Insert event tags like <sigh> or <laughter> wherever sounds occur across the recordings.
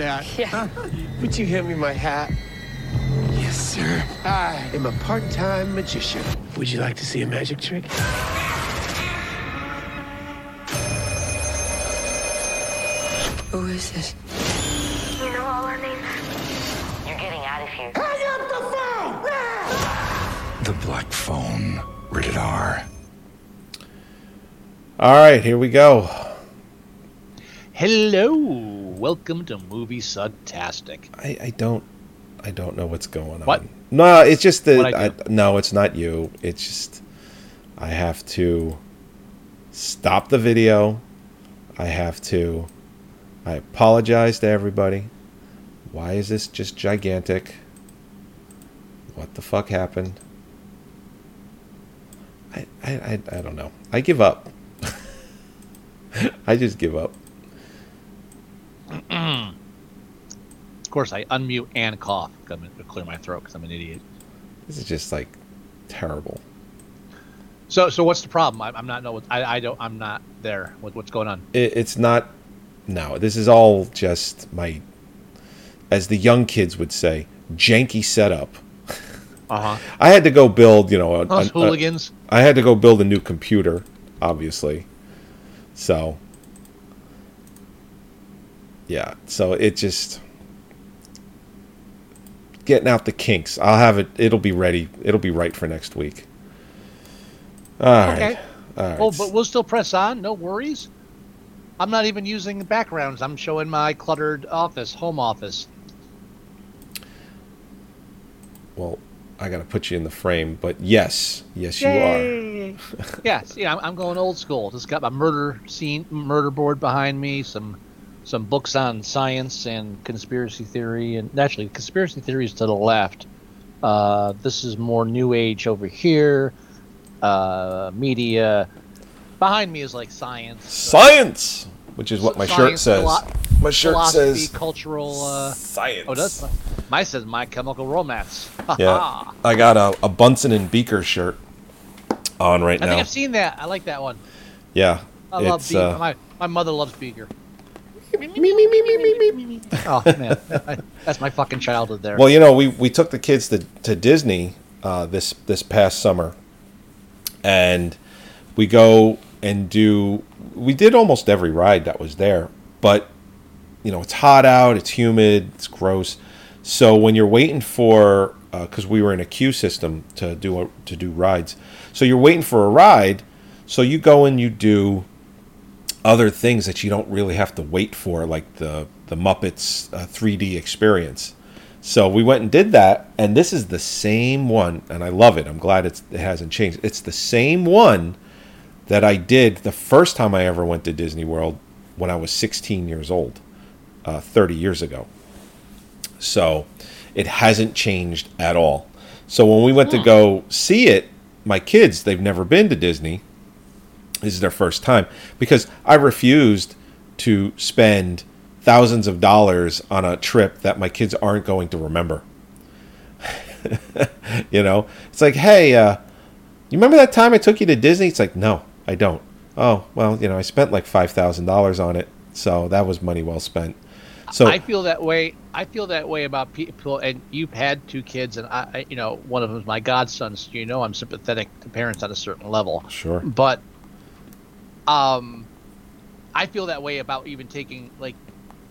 that? Yeah. <laughs> Would you hand me my hat? Yes, sir. I am a part-time magician. Would you like to see a magic trick? Who is this? You know all our names? You're getting out of here. Hang up the phone! Ah! The Black Phone. Rated R. All right, here we go. Hello, welcome to Movie Sudtastic. I, I don't I don't know what's going on. No, it's just that no, it's not you. It's just I have to stop the video. I have to I apologize to everybody. Why is this just gigantic? What the fuck happened? I I I, I don't know. I give up. <laughs> I just give up. Of course, I unmute and cough. I'm going to clear my throat because I'm an idiot. This is just like terrible. So, so what's the problem? I, I'm not know. What, I, I don't. I'm not there. What, what's going on? it, it's not no this is all just my as the young kids would say janky setup <laughs> Uh huh. i had to go build you know a, a- a- hooligans. i had to go build a new computer obviously so yeah so it just getting out the kinks i'll have it it'll be ready it'll be right for next week all right Okay. all right Oh, but we'll still press on. No worries. I'm not even using the backgrounds. I'm showing my cluttered office, home office. well i gotta put you in the frame but yes yes you are Yay! <laughs> yes, yeah, I'm, I'm going old school. Just got my murder scene, murder board behind me. Some, some books on science and conspiracy theory, and actually, conspiracy theory is to the left. Uh, this is more new age over here. Uh, media. Behind me is like science. Science, which is what my shirt says. philo- My shirt says cultural. Uh, science. oh, does mine says my chemical romance. <laughs> Yeah, I got a, a Bunsen and Beaker shirt on right I now. I think I've seen that. I like that one. yeah, I love it's Beaker. uh, my my mother loves Beaker. Oh man, that's my fucking childhood there. well, you know, we we took the kids to to Disney uh, this this past summer, and we go and do. We did almost every ride that was there, but you know, it's hot out, it's humid, it's gross. So when you're waiting for, because we were in a queue system to do a, to do rides, so you're waiting for a ride, so you go and you do other things that you don't really have to wait for, like the the Muppets uh, 3D experience. So we went and did that, and this is the same one, and I love it. I'm glad it's, it hasn't changed. It's the same one that I did the first time I ever went to Disney World when I was 16 years old, uh, 30 years ago. So it hasn't changed at all. So when we went to go see it, my kids, they've never been to Disney. This is their first time because I refused to spend thousands of dollars on a trip that my kids aren't going to remember. <laughs> you know, it's like, hey, uh, you remember that time I took you to Disney? It's like, no, I don't. Oh, well, you know, I spent like five thousand dollars on it, so that was money well spent. So I feel that way. I feel that way about people. And you've had two kids, and I, I you know, one of them is my godson. So you know, I'm sympathetic to parents on a certain level. sure, But, um, I feel that way about even taking like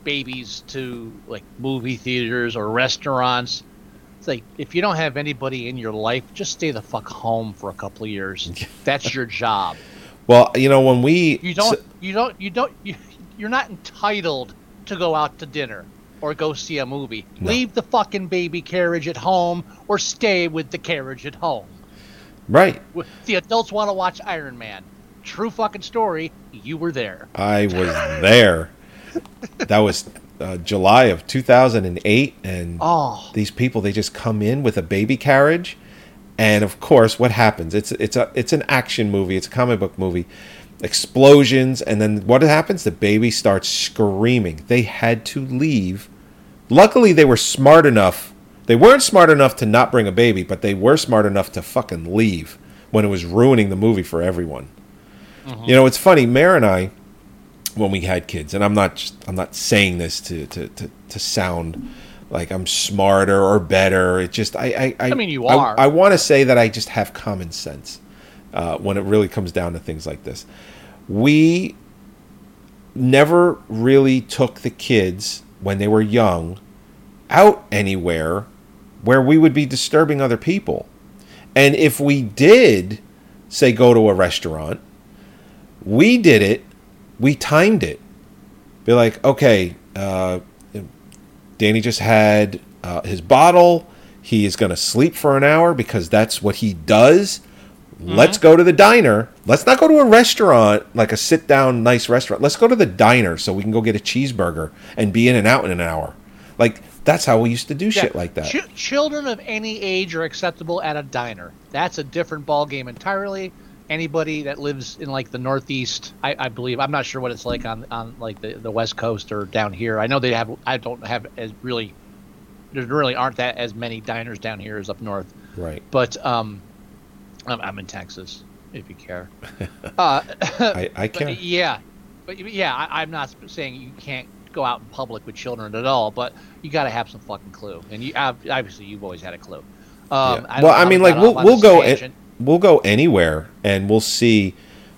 babies to like movie theaters or restaurants. It's like if you don't have anybody in your life, just stay the fuck home for a couple of years. <laughs> That's your job. well, you know, when we You don't. You don't. You don't. You, you're not entitled to go out to dinner or go see a movie. No. Leave the fucking baby carriage at home or stay with the carriage at home. right, The adults want to watch Iron Man. True fucking story. You were there. I was there. That was uh, July of 2008, and Oh, these people they just come in with a baby carriage, and of course, what happens? It's it's a it's an action movie. It's a comic book movie. Explosions, and then what happens? The baby starts screaming. They had to leave. Luckily, they were smart enough. They weren't smart enough to not bring a baby, but they were smart enough to fucking leave when it was ruining the movie for everyone. You know, it's funny. Mare and I, when we had kids, and I'm not I'm not saying this to to to, to sound like I'm smarter or better. It just I I I mean, you I- are. I, want to say that I just have common sense uh, when it really comes down to things like this. We never really took the kids when they were young out anywhere where we would be disturbing other people. And if we did, say, go to a restaurant, we did it, we timed it. Be like, okay, uh, Danny just had uh, his bottle. He is going to sleep for an hour because that's what he does. Let's go to the diner. Let's not go to a restaurant, like a sit down, nice restaurant. Let's go to the diner so we can go get a cheeseburger and be in and out in an hour. Like, that's how we used to do shit like that. Ch- children of any age are acceptable at a diner. That's a different ball game entirely. Anybody that lives in like the Northeast, I, I believe. I'm not sure what it's like on on like the, the West Coast or down here. I know they have. I don't have as really. There really aren't that as many diners down here as up north. Right. But um, I'm, I'm in Texas, if you care. <laughs> Uh, I, I <laughs> but yeah, but yeah, I, I'm not saying you can't go out in public with children at all, but you got to have some fucking clue, and you obviously you've always had a clue. Um, Yeah. don't well, I mean, like we'll we'll go tangent. We'll go anywhere and we'll see,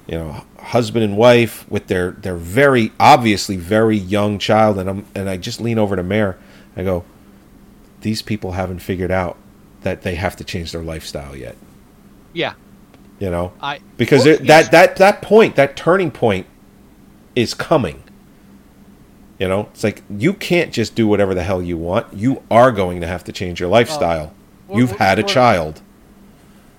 you know, husband and wife with their their very obviously very young child, and I'm and I just lean over to Mare, I go, these people haven't figured out that they have to change their lifestyle yet, Yeah, you know, I because Well, it, that that that point that turning point is coming. You know, it's like you can't just do whatever the hell you want. You are going to have to change your lifestyle. You've had a child.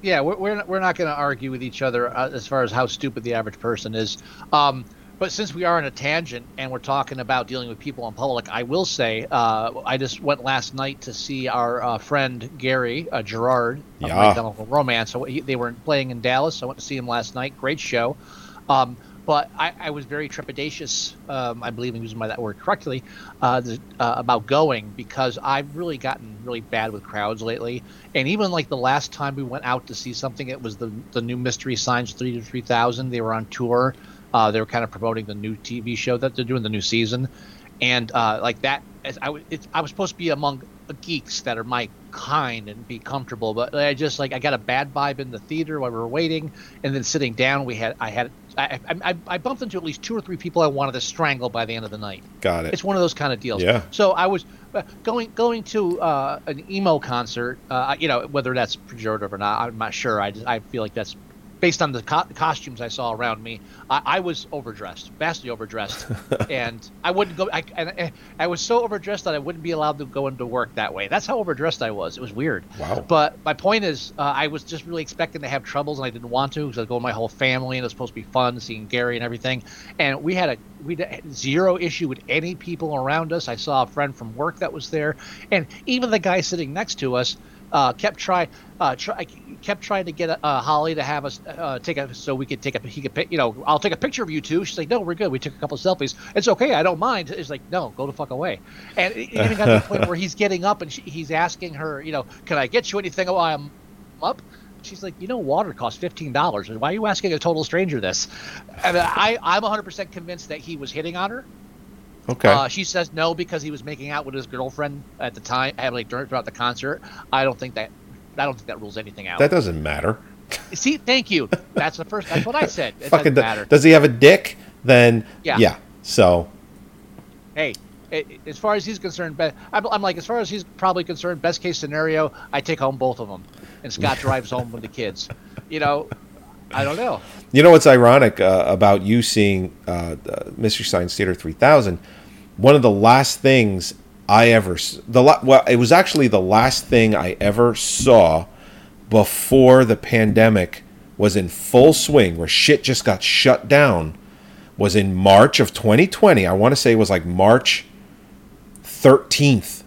Yeah, we're we're not, we're not going to argue with each other uh, as far as how stupid the average person is. Um, but since we are on a tangent and we're talking about dealing with people in public, I will say uh, I just went last night to see our uh, friend Gary uh, Gerard of Yeah. My Chemical Romance. So he, they were playing in Dallas. I went to see him last night. Great show. Um, but I, I was very trepidatious. Um, I believe I'm using my, that word correctly uh, th- uh, about going because I've really gotten really bad with crowds lately. And even like the last time we went out to see something, it was the the new Mystery Science Theater three thousand. They were on tour. Uh, they were kind of promoting the new TV show that they're doing, the new season, and uh, like that. I, I was supposed to be among geeks that are my kind and be comfortable, but I just like I got a bad vibe in the theater while we were waiting, and then sitting down, we had I had I, I, I- bumped into at least two or three people I wanted to strangle by the end of the night. Got it. It's one of those kind of deals. Yeah. So I was uh, going going to uh, an emo concert. Uh, you know whether that's pejorative or not, I'm not sure. I just, I feel like that's based on the co- costumes I saw around me. I, I was overdressed, vastly overdressed, <laughs> and I wouldn't go. I, and, and I was so overdressed that I wouldn't be allowed to go into work that way. That's how overdressed I was. It was weird. Wow. But my point is, uh, I was just really expecting to have troubles, and I didn't want to because I was going with my whole family, and it was supposed to be fun seeing Gary and everything. And we had a we had zero issue with any people around us. I saw a friend from work that was there, and even the guy sitting next to us uh, kept try, uh, try kept trying to get uh, Holly to have us uh, take a so we could take a he could pic- you know I'll take a picture of you two. She's like, no, we're good. We took a couple selfies. It's okay. I don't mind. It's like, no, go the fuck away. And it even got to the point where he's getting up and she, he's asking her, you know, can I get you anything while I'm up? She's like, you know, water costs fifteen dollars. Why are you asking a total stranger this? And I, I'm 100 percent convinced that he was hitting on her. Okay. Uh, she says no because he was making out with his girlfriend at the time, like during throughout the concert. I don't think that. I don't think that rules anything out. that doesn't matter. See, thank you. That's the first. That's what I said. It Fucking doesn't matter. does he have a dick? Then Yeah. yeah. So hey, as far as he's concerned, I'm like, as far as he's probably concerned, best case scenario, I take home both of them, and Scott <laughs> drives home with the kids. You know, I don't know. you know what's ironic uh, about you seeing uh, uh, Mystery Science Theater 3000? One of the last things I ever the la- well, it was actually the last thing I ever saw before the pandemic was in full swing, where shit just got shut down. Was in March of 2020. I want to say it was like March 13th.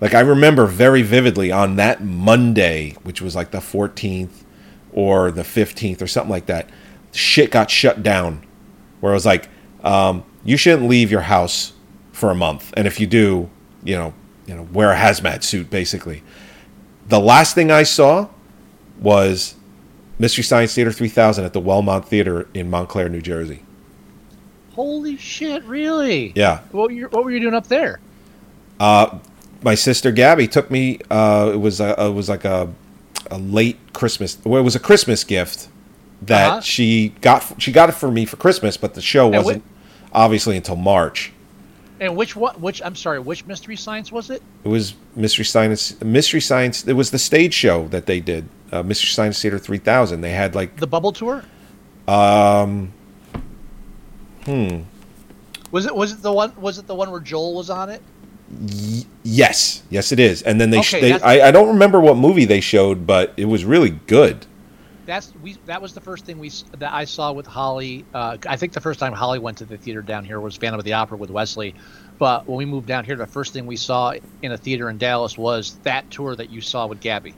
Like I remember very vividly on that Monday, which was like the 14th or the 15th or something like that, shit got shut down. Where it was like, um, you shouldn't leave your house for a month, and if you do, you know, you know, wear a hazmat suit. Basically, the last thing I saw was Mystery Science Theater 3000 at the Wellmont Theater in Montclair, New Jersey. Holy shit! Really? Yeah. What were you, What were you doing up there? Uh, my sister Gabby took me. Uh, it was a, it was like a a late Christmas. Well, it was a Christmas gift that Uh-huh. she got. She got it for me for Christmas, but the show wasn't obviously until March. And which what? Which I'm sorry. Which mystery science was it? It was Mystery Science. Mystery Science. It was the stage show that they did. Uh, Mystery Science Theater three thousand. They had like The bubble tour. um. Hmm. Was it? Was it the one? Was it the one where Joel was on it? Yes, yes, it is. And then they, sh- they I, I don't remember what movie they showed, but it was really good. That's we. That was the first thing we that I saw with Holly. Uh, I think the first time Holly went to the theater down here was Phantom of the Opera with Wesley. But when we moved down here, the first thing we saw in a theater in Dallas was that tour that you saw with Gabby.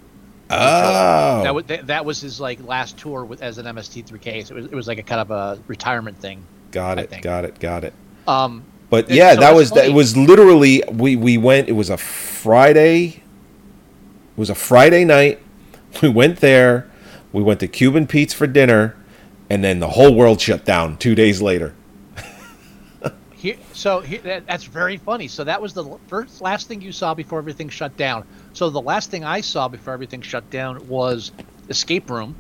Oh, That was that, that was his like last tour with as an MST3K. So it was it was like a kind of a retirement thing. got it, got it, got it. Um, But And yeah, so that was that. It was literally we we went. It was a Friday. It was a Friday night. We went there. We went to Cuban Pete's for dinner, and then the whole world shut down two days later. <laughs> Here, so here, that, that's very funny. So that was the first last thing you saw before everything shut down. So the last thing I saw before everything shut down was Escape Room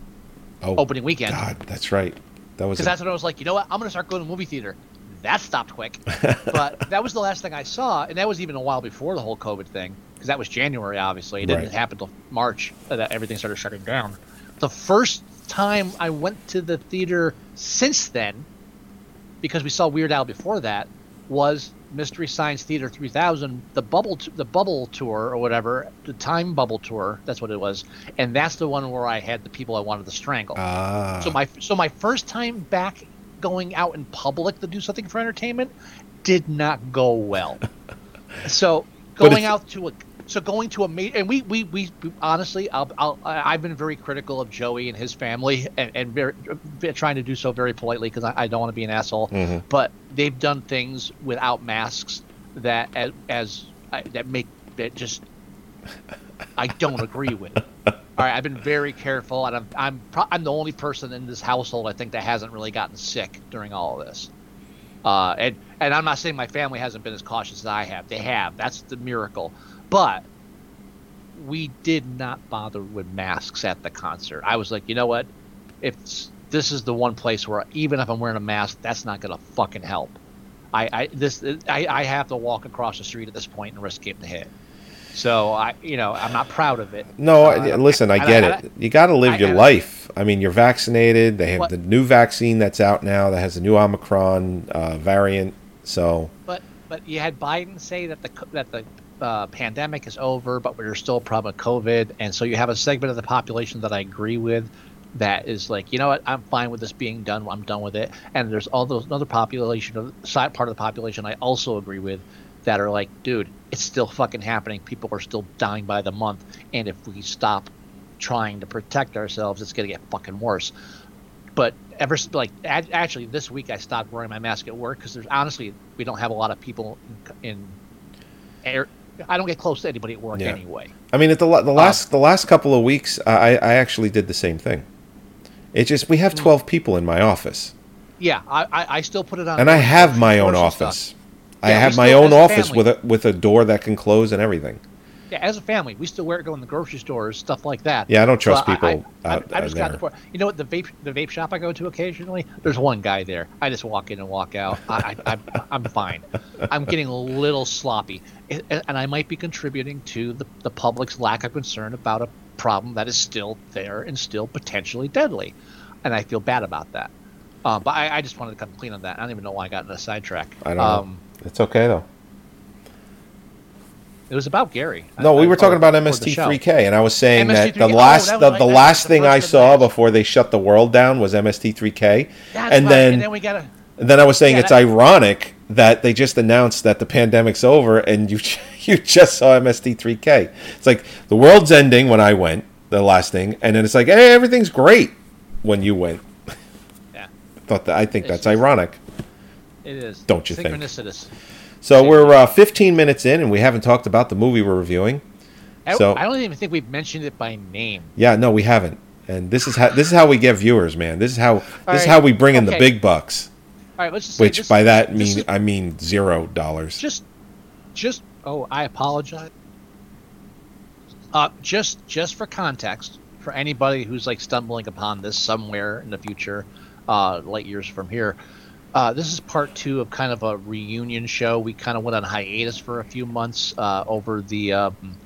Oh, opening weekend. God, that's right. That was Because that's when I was like, you know what? I'm gonna start going to movie theater. That stopped quick, <laughs> but that was the last thing I saw, and that was even a while before the whole COVID thing. Because that was January, obviously. It didn't Right. happen till March uh, that everything started shutting down. The first time I went to the theater since then, because we saw Weird Al before that, was Mystery Science Theater 3000, the bubble, t- the bubble tour or whatever, the time bubble tour. That's what it was, and that's the one where I had the people I wanted to strangle. ah, So my so my first time back going out in public to do something for entertainment did not go well. <laughs> so going out to a so going to a ma- and we we, we honestly I'll, I'll, I've been very critical of Joey and his family and, and very trying to do so very politely because I, I don't want to be an asshole. Mhm. But they've done things without masks that as, as I, that make that just I don't agree with. <laughs> All right, I've been very careful, and I'm I'm pro- I'm the only person in this household I think that hasn't really gotten sick during all of this. Uh, and and I'm not saying my family hasn't been as cautious as I have. They have. That's the miracle. But we did not bother with masks at the concert. I was like, you know what? If this is the one place where even if I'm wearing a mask, that's not gonna fucking help. I, I this I, I have to walk across the street at this point and risk getting hit. So I, you know, I'm not proud of it. No, Uh, listen, I and get and it. You got to live I- your life. I mean, you're vaccinated. They have What- the new vaccine that's out now that has the new Omicron uh, variant. So, But but you had Biden say that the that the uh, pandemic is over, but we're still a problem with COVID, and so you have a segment of the population that I agree with that is like, you know what, I'm fine with this being done. I'm done with it. And there's all those another population of side part of the population I also agree with that are like, dude, it's still fucking happening. People are still dying by the month, and if we stop trying to protect ourselves, it's gonna get fucking worse but ever like actually this week I stopped wearing my mask at work because there's honestly we don't have a lot of people in, in air. I don't get close to anybody at work Yeah. anyway. I mean, at the the last the last couple of weeks, I I actually did the same thing. It just we Hmm. have twelve people in my office, Yeah, I, I, I still put it on. and I have my own office. stuff. I have my own office with a with a door that can close and everything. Yeah, as a family, we still wear it going to the grocery stores, stuff like that. Yeah, I don't trust So people I, out- I, I just got the point. You know what? The vape the vape shop I go to occasionally, there's one guy there. I just walk in and walk out. I, I, I'm, I'm fine. I'm getting a little sloppy, and and I might be contributing to the, the public's lack of concern about a problem that is still there and still potentially deadly, and I feel bad about that. Um, but I, I just wanted to come clean on that. I don't even know why I got in a sidetrack. I don't um, know. It's okay though. It was about Gary. No, I- we I- were talking about or the show. MST3K, and I was saying that the MST3K. Oh, last the, the last was the thing I saw before they shut the world down was MST3K, That's and right, then and then we got and then I was saying Yeah, it's that- ironic that they just announced that the pandemic's over, and you <laughs> you just saw MST3K. It's like the world's ending when I went, the last thing, and then it's like, hey, everything's great when you went. Yeah. <laughs> Thought that I think It's that's just- ironic. It is. Don't you think? So we're uh, 15 minutes in, and we haven't talked about the movie we're reviewing. I, So- I don't even think we've mentioned it by name. Yeah, no, we haven't. And this is how this is how we get viewers, man. This is how this is how we bring in the big bucks. right, let's just say which by that mean is- I mean zero dollars. just just oh i apologize uh just just for context for anybody who's like stumbling upon this somewhere in the future uh light years from here uh this is part two of kind of a reunion show we kind of went on hiatus for a few months uh over the um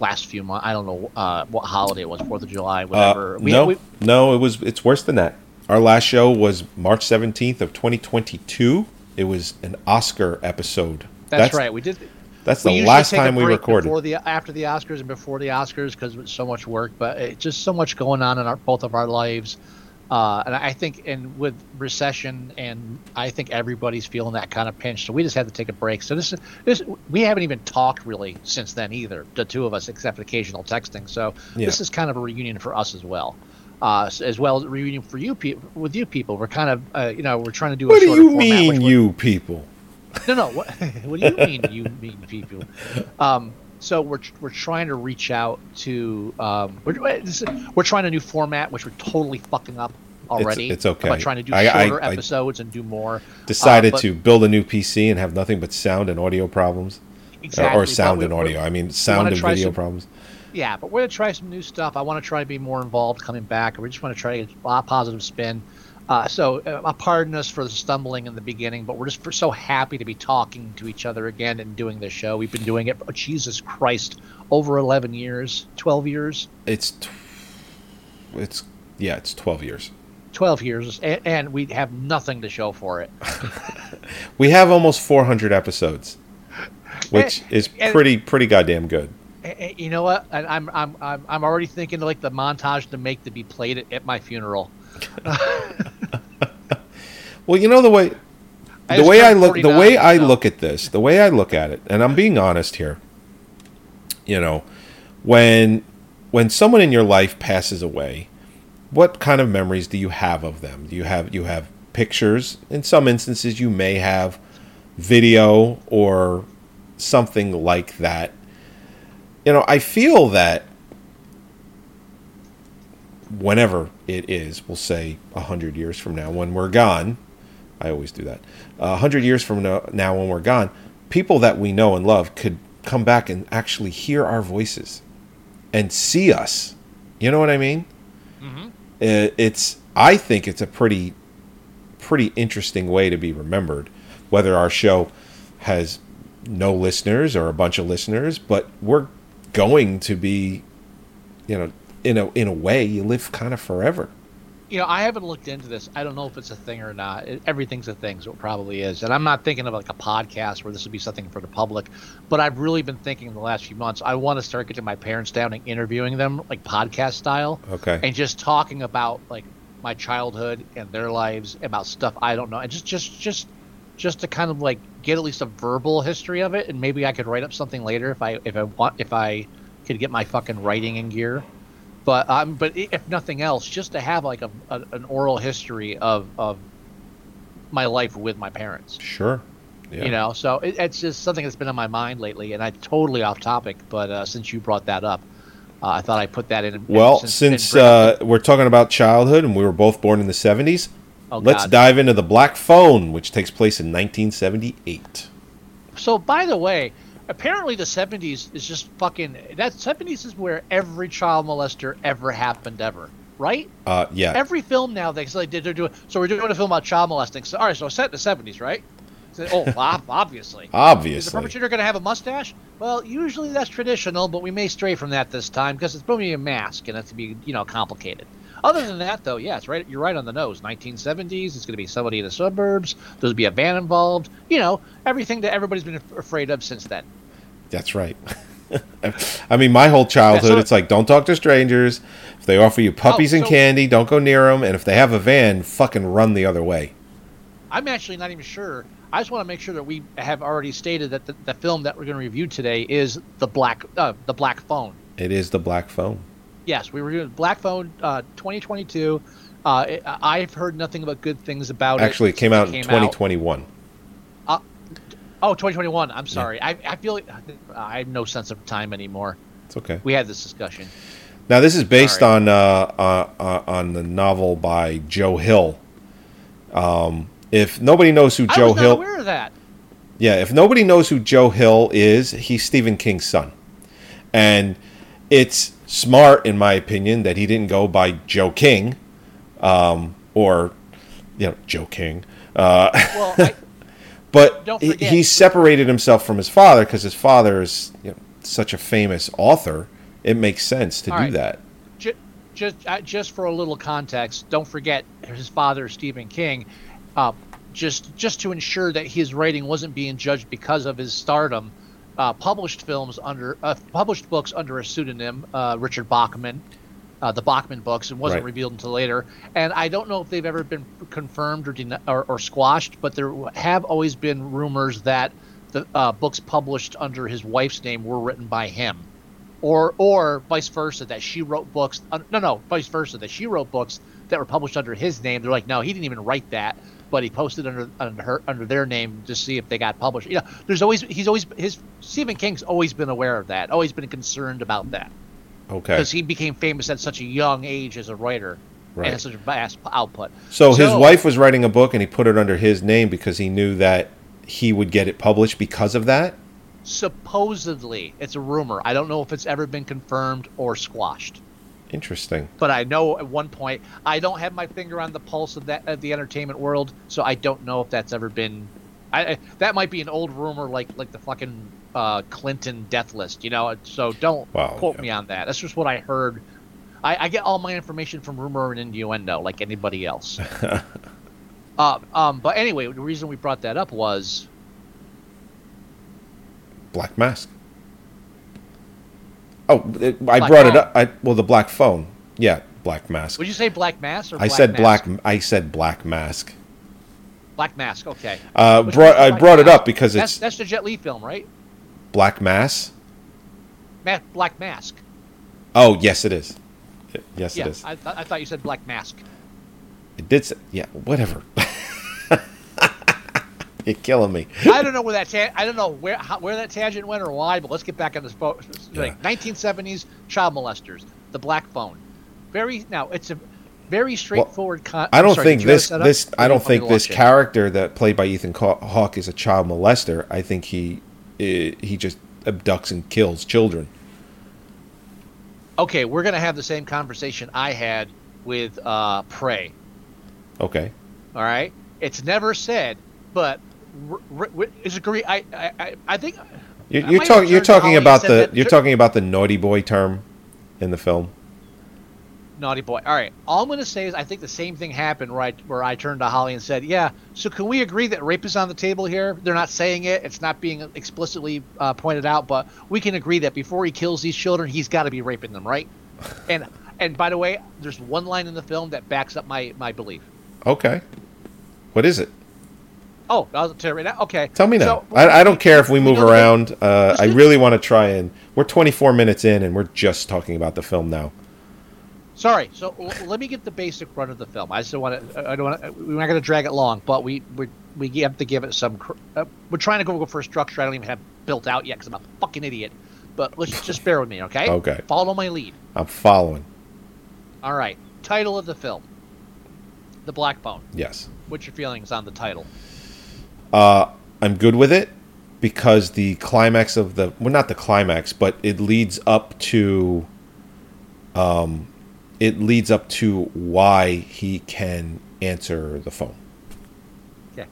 last few months i don't know uh what holiday it was fourth of july Uh, whatever we, no, we, no, it was it's worse than that. Our last show was March seventeenth of twenty twenty two. It was an Oscar episode. that's, right we did That's the last time we recorded. before the after the Oscars and before the Oscars because it's so much work, but it's just so much going on in our both of our lives. Uh, and I think, and with recession, and I think everybody's feeling that kind of pinch. So we just had to take a break. So this, is this, we haven't even talked really since then either, the two of us, except occasional texting. So Yeah. this is kind of a reunion for us as well, uh, as well as a reunion for you people. With you people, we're kind of, uh, you know, we're trying to do. what a do you format, mean, you people? no, no. What, <laughs> what do you mean, you mean people? Um, so we're we're trying to reach out to um, we're we're trying a new format, which we're totally fucking up already. it's okay. By trying to do I- I- shorter I episodes and do more. Decided Uh, to build a new PC and have nothing but sound and audio problems, Or- exactly, or, sound we- and audio. I mean, sound and video some- problems. Yeah, but we're gonna try some new stuff. I want to try to be more involved coming back. We just want to try to get a positive spin. Uh, so, uh, pardon us for the stumbling in the beginning, but we're just so happy to be talking to each other again and doing this show. We've been doing it, oh, Jesus Christ, over 11 years, 12 years, It's, t- it's yeah, it's twelve years. 12 years, and, and we have nothing to show for it. <laughs> We have almost four hundred episodes, which is and- pretty pretty goddamn good. Eh, eh, You know what? And I'm I'm I'm I'm already thinking like the montage to make to be played at, at my funeral. <laughs> Well, you know the way I the way I look the way I look at this, the way I look at it, and I'm being honest here. You know, when when someone in your life passes away, what kind of memories do you have of them? Do you have you have pictures? In some instances, you may have video or something like that. You know, I feel that whenever it is, we'll say a hundred years from now, when we're gone, I always do that. A hundred years from now, now, when we're gone, people that we know and love could come back and actually hear our voices and see us. You know what I mean? It- It's. I think it's a pretty, pretty interesting way to be remembered. Whether our show has no listeners or a bunch of listeners, but we're going to be, you know, in a in a way, you live kind of forever. You know, I haven't looked into this. I don't know if it's a thing or not. It, everything's a thing, so it probably is. And I'm not thinking of like a podcast where this would be something for the public. But I've really been thinking in the last few months. I want to start getting my parents down and interviewing them, like podcast style, Okay. and just talking about like my childhood and their lives, about stuff I don't know, and just just just just to kind of like get at least a verbal history of it, and maybe I could write up something later if I if I want if I could get my fucking writing in gear. But um, but if nothing else, just to have like a, a an oral history of of my life with my parents. Sure. Yeah. You know, so it, it's just something that's been on my mind lately, and I'm totally off topic. But uh, since you brought that up, uh, I thought I'd put that in. Well, and since up uh, we're talking about childhood and we were both born in the 70s, Oh, let's God. dive into the Black Phone, which takes place in 1978. so by the way, apparently the '70s is just fucking. That '70s is where every child molester ever happened ever, right? Uh, yeah. Every film now they say they're doing. So we're doing a film about child molesting. So all right, so set in the '70s, right? So, oh, <laughs> obviously obviously. Is the perpetrator going to have a mustache? Well, usually that's traditional, but we may stray from that this time because it's probably a mask and it's to be, you know, complicated. Other than that, though, yeah, it's right. You're right on the nose. 1970s. It's going to be somebody in the suburbs. There's be a van involved. You know, everything that everybody's been afraid of since then. That's right. <laughs> I mean, my whole childhood, so- it's like, don't talk to strangers. If they offer you puppies and so- candy, don't go near them. And if they have a van, fucking run the other way. I'm actually not even sure. I just want to make sure that we have already stated that the, the film that we're going to review today is the black, uh, the Black Phone. It is the Black Phone. Yes, we were doing Black Phone uh, 2022. Uh, it, I've heard nothing but good things about it. Actually, it came out in came 2021. Oh, 2021. I'm sorry. I, I feel like I have no sense of time anymore. It's okay. We had this discussion. Now, this is based Sorry. on uh, uh, uh, on the novel by Joe Hill. Um, if nobody knows who I Joe Hill, aware of that. yeah, if nobody knows who Joe Hill is, he's Stephen King's son, and it's smart, in my opinion, that he didn't go by Joe King, um, or you know Joe King. Uh, Well, I, <laughs> But he, he separated himself from his father because his father is you know, such a famous author. It makes sense to All do right. that. ju- just uh, just for a little context, don't forget his father, Stephen King. Uh, just just to ensure that his writing wasn't being judged because of his stardom, uh, published films under uh, published books under a pseudonym, uh, Richard Bachman, uh, the Bachman books, and wasn't Right. revealed until later. And I don't know if they've ever been confirmed or den- or, or squashed, but there have always been rumors that the uh, books published under his wife's name were written by him or or vice versa that she wrote books no no vice versa that she wrote books that were published under his name they're like no he didn't even write that but he posted under under her under their name to see if they got published you know there's always he's always his Stephen King's always been aware of that always been concerned about that Okay. because he became famous at such a young age as a writer Right. and such a vast output So his wife was writing a book and he put it under his name because he knew that he would get it published because of that. supposedly it's a rumor I don't know if it's ever been confirmed or squashed Interesting. but I know at one point I don't have my finger on the pulse of that of the entertainment world, so I don't know if that's ever been. I, I that might be an old rumor, like like the fucking uh, Clinton death list, you know. So don't Wow, quote yeah. me on that. That's just what I heard. I, I get all my information from rumor and innuendo, like anybody else. <laughs> uh, um, but anyway, the reason we brought that up was Black Mask. Oh, it, I Black brought it up. I, well, the Black Phone. Yeah, Black Mask. would you say Black mask or I Black said Mask? Black. I said Black Mask. Black Mask. Okay. Uh, brought, I brought it up because that's it's that's the Jet Li film, right? Black Mass. Ma- Black Mask. Oh, yes, it is. Yes, Yeah, it is. I, th- I thought you said Black Mask. It did. Say, yeah, whatever. <laughs> <laughs> You're killing me. I don't know where that ta- I don't know where how, where that tangent went or why, but let's get back on this boat. Like 1970s child molesters, the black phone. Very now it's a very straightforward. con- I don't sorry, think did you have this. This. I don't think this character that played by Ethan Hawke is a child molester. I think he eh, he just abducts and kills children. Okay, we're gonna have the same conversation I had with uh, Prey. Okay. All right, it's never said, but is agree. I I I- think You're, you're talking. You're talking about the. You're talking about the naughty boy term in the film. Naughty boy. All right. All I'm going to say is I think the same thing happened where I, where I turned to Holly and said, "Yeah, so can we agree that rape is on the table here? They're not saying it. It's not being explicitly uh, pointed out, but we can agree that before he kills these children, he's got to be raping them, right?" <laughs> and and by the way, there's one line in the film that backs up my my belief. Okay. What is it? Oh, I'll tell you right now. Okay. Tell me now. So- I, I don't care if we move around. Uh, I really want to try and. We're 24 minutes in, and we're just talking about the film now. Sorry. So l- let me get the basic run of the film. I just don't want to. I don't want. We're not going to drag it long, but we we we have to give it some. cr- Uh, we're trying to go for a structure I don't even have built out yet because I'm a fucking idiot. But let's just bear with me, okay? Okay. Follow my lead. I'm following. All right. Title of the film: The Black Phone. Yes. What's your feelings on the title? Uh, I'm good with it because the climax of the well, not the climax, but it leads up to. Um, it leads up to why he can answer the phone. Yeah,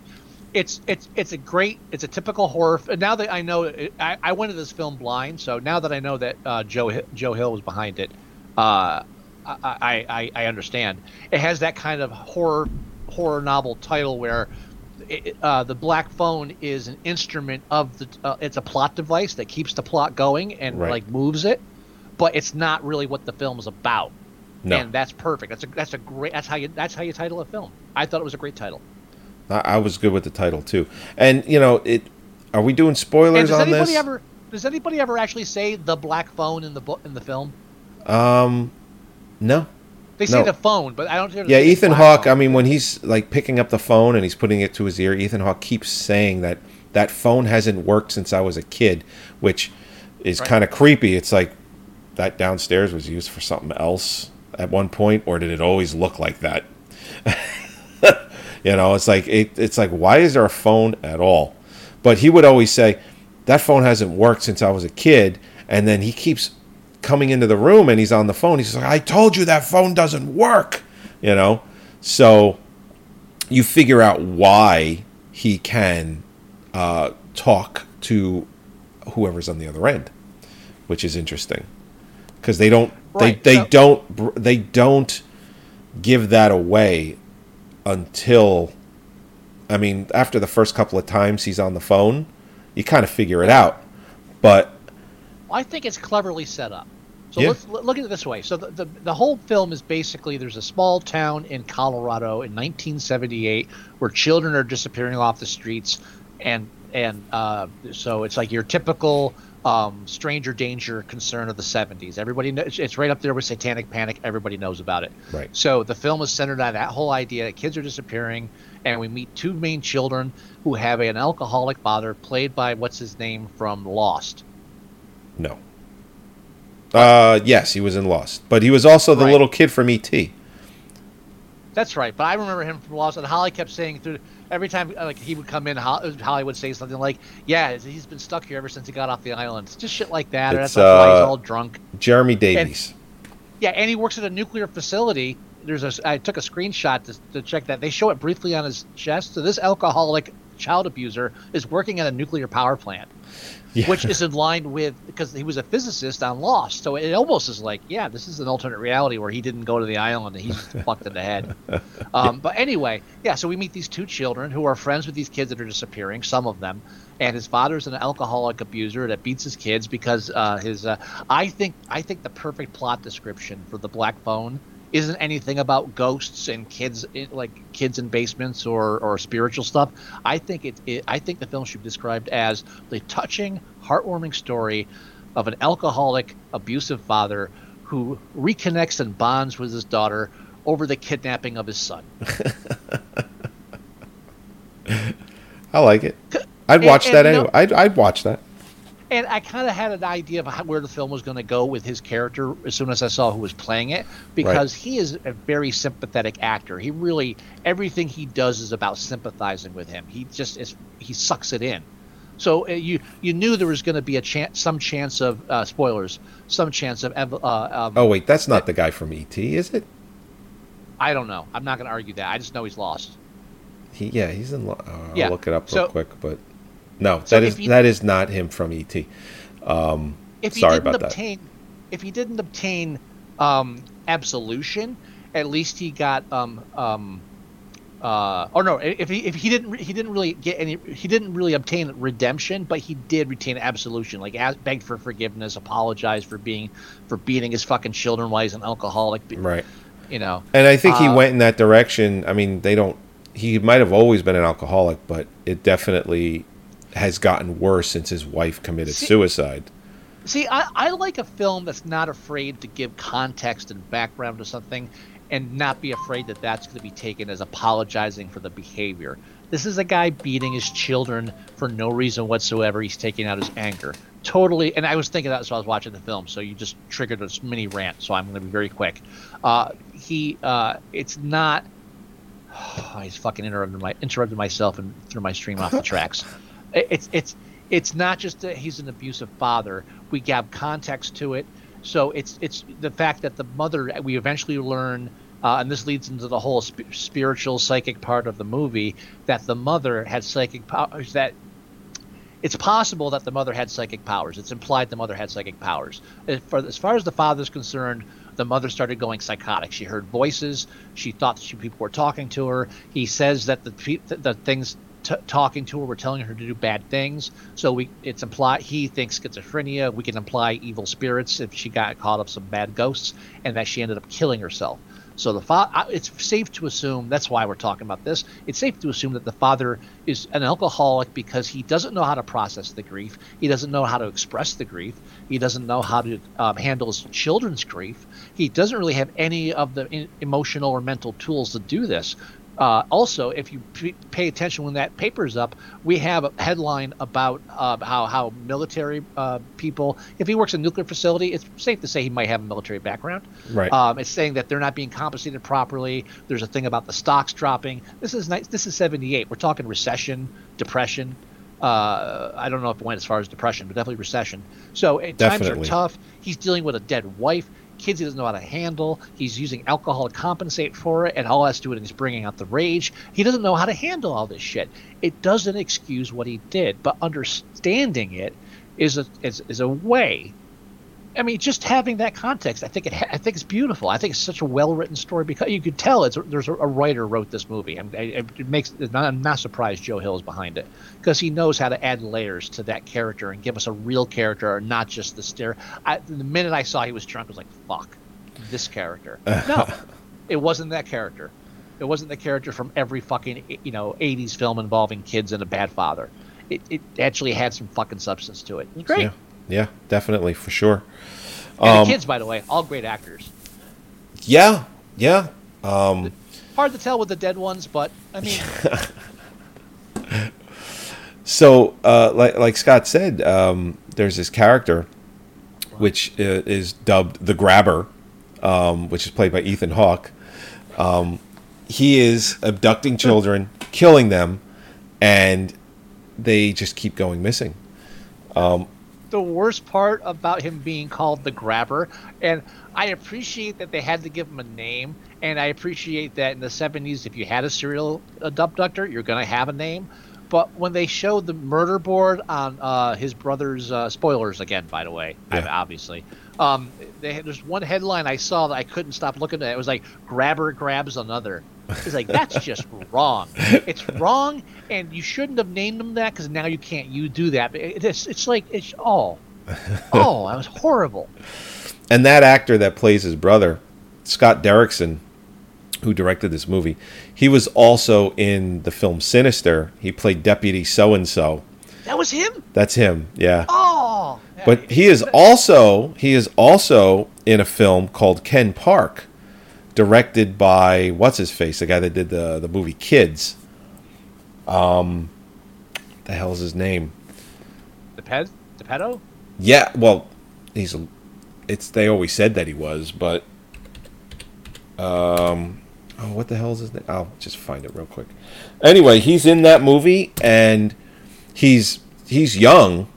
it's it's it's a great it's a typical horror. Now that I know, I, I went to this film blind, so now that I know that uh, Joe Joe Hill was behind it, uh, I I I understand. It has that kind of horror horror novel title where. It, uh, the black phone is an instrument of the. Uh, it's a plot device that keeps the plot going and Right. like moves it, but it's not really what the film is about. No, And that's perfect. That's a that's a great. That's how you that's how you title a film. I thought it was a great title. I, I was good with the title too. And you know, it. Are we doing spoilers does on anybody this? ever does anybody ever actually say the black phone in the book in the film? um, no. They say No. the phone, but I don't. hear Yeah, Ethan Hawke. I mean, when he's like picking up the phone and he's putting it to his ear, Ethan Hawke keeps saying that that phone hasn't worked since I was a kid, which is Right. kind of creepy. It's like that downstairs was used for something else at one point, or did it always look like that? <laughs> You know, it's like it, it's like why is there a phone at all? But he would always say that phone hasn't worked since I was a kid, and then he keeps coming into the room and he's on the phone. He's like, I told you that phone doesn't work. You know, so you figure out why he can uh, talk to whoever's on the other end, which is interesting because they don't Right, they they so- don't they don't give that away until I mean after the first couple of times he's on the phone, you kind of figure it out. But I think it's cleverly set up. So Yeah. let's look at it this way. So the, the the whole film is basically there's a small town in Colorado in 1978 where children are disappearing off the streets, and and uh, so it's like your typical um, stranger danger concern of the 70s. Everybody knows it's right up there with Satanic Panic. Everybody knows about it. Right. So the film is centered on that whole idea that kids are disappearing, and we meet two main children who have an alcoholic father, played by what's his name from Lost. No. Uh yes, he was in Lost, but he was also the Right. little kid from E ET. That's right, but I remember him from Lost, and Holly kept saying through every time uh, like he would come in, Holly would say something like, "Yeah, he's been stuck here ever since he got off the island." Just shit like that. It's, that's why he's uh, all drunk. Jeremy Davies. Yeah, and he works at a nuclear facility. There's a. I took a screenshot to, to check that. They show it briefly on his chest. So this alcoholic child abuser is working at a nuclear power plant, Yeah. which is in <laughs> line with because he was a physicist on Lost. So it almost is like, yeah, this is an alternate reality where he didn't go to the island and he's <laughs> fucked in the head. Um, but anyway, yeah. So we meet these two children who are friends with these kids that are disappearing. Some of them, and his father's an alcoholic abuser that beats his kids because uh, his. Uh, I think I think the perfect plot description for the Black Phone isn't anything about ghosts and kids in, like kids in basements or, or spiritual stuff. I think it, it I think the film should be described as the touching, heartwarming story of an alcoholic, abusive father who reconnects and bonds with his daughter over the kidnapping of his son. <laughs> I like it. I'd watch and that you know- anyway. I'd, I'd watch that. And I kind of had an idea of how, where the film was going to go with his character as soon as I saw who was playing it, because he is a very sympathetic actor. He really everything he does is about sympathizing with him. He just is he sucks it in. So uh, you you knew there was going to be a chance, some chance of uh, spoilers, some chance of uh, um, Oh wait, that's not the guy from ET, is it? I don't know. I'm not going to argue that. I just know he's lost. He yeah, he's in. Lo- uh, I'll Yeah, look it up so- real quick, but no, So that is you- that is not him from ET. Um, if he sorry didn't about that. if he didn't obtain um, absolution, at least he got um um uh or no if he if he didn't he didn't really get any he didn't really obtain redemption but he did retain absolution like begged for forgiveness apologized for being for beating his fucking children while he's an alcoholic Right. you know And I think he Uh, went in that direction. I mean, they don't. He might have always been an alcoholic, but it definitely has gotten worse since his wife committed See- suicide. See, I, I like a film that's not afraid to give context and background to something and not be afraid that that's going to be taken as apologizing for the behavior. This is a guy beating his children for no reason whatsoever. He's taking out his anger. Totally. And I was thinking that as I was watching the film, so you just triggered this mini rant, so I'm going to be very quick. Uh, he, uh, it's not. <sighs> I just fucking interrupted my interrupted myself and threw my stream off the <laughs> tracks. It- It's it's it's not just that he's an abusive father. We have context to it. So it's it's the fact that the mother we eventually learn, uh, and this leads into the whole sp- spiritual psychic part of the movie that the mother had psychic powers. That it's possible that the mother had psychic powers. It's implied the mother had psychic powers. As far, as far as the father's concerned, the mother started going psychotic. She heard voices. She thought she, people were talking to her. He says that the the things t- talking to her we're telling her to do bad things. So we it's implied he thinks schizophrenia. We can imply evil spirits if she got caught up some bad ghosts, and that she ended up killing herself. So the fa- I- it's safe to assume that's why we're talking about this. It's safe to assume that the father is an alcoholic because he doesn't know how to process the grief. He doesn't know how to express the grief. He doesn't know how to um, handle his children's grief. He doesn't really have any of the in- emotional or mental tools to do this. Uh, also, if you p- pay attention when that paper's up, we have a headline about uh, how how military uh, people. If he works in a nuclear facility, it's safe to say he might have a military background. Right. Um, it's saying that they're not being compensated properly. There's a thing about the stocks dropping. This is nice. This is '78. We're talking recession, depression. Uh, I don't know if it went as far as depression, but definitely recession. So uh, times are tough. He's dealing with a dead wife, kids he doesn't know how to handle. He's using alcohol to compensate for it, and all that's doing is bringing out the rage. He doesn't know how to handle all this shit. It doesn't excuse what he did, but understanding it is a is, is a way. I mean, just having that context, I think it, I think it's beautiful. I think it's such a well written story because you could tell it's there's a, a writer wrote this movie. and it it makes I'm not surprised Joe Hill is behind it because he knows how to add layers to that character and give us a real character, and not just the stare. I, the minute I saw he was drunk, I was like, "Fuck, this character." <laughs> No, it wasn't that character. It wasn't the character from every fucking you know '80s film involving kids and a bad father. It, it actually had some fucking substance to it. It was great. Yeah, yeah, definitely for sure. And Um, the kids, by the way, all great actors. Yeah, yeah. Um, Hard to tell with the dead ones, but I mean, <laughs> so, uh, like like Scott said, um, there's this character which uh, is dubbed the Grabber, um, which is played by Ethan Hawke. Um, he is abducting children, killing them, and they just keep going missing. The worst part about him being called the grabber and i appreciate that they had to give him a name and i appreciate that in the 70s if you had a serial abductor you're going to have a name but when they showed the murder board on uh, his brother's uh, spoilers again by the way Yeah. obviously um, they had, there's one headline i saw that i couldn't stop looking at it was like grabber grabs another it's like that's just <laughs> wrong it's wrong and you shouldn't have named him that because now you can't you do that But it's, it's like it's oh oh that was horrible and that actor that plays his brother, Scott Derrickson, who directed this movie, he was also in the film Sinister. He played Deputy So and So. that was him That's him. Yeah. oh But he is also he is also in a film called Ken Park, directed by what's his face, the guy that did the the movie Kids. Um, the hell's his name? the ped the pedo Yeah, well, he's a, it's they always said that he was, but um oh, what the hell is his name? I'll just find it real quick. Anyway, he's in that movie and he's he's young.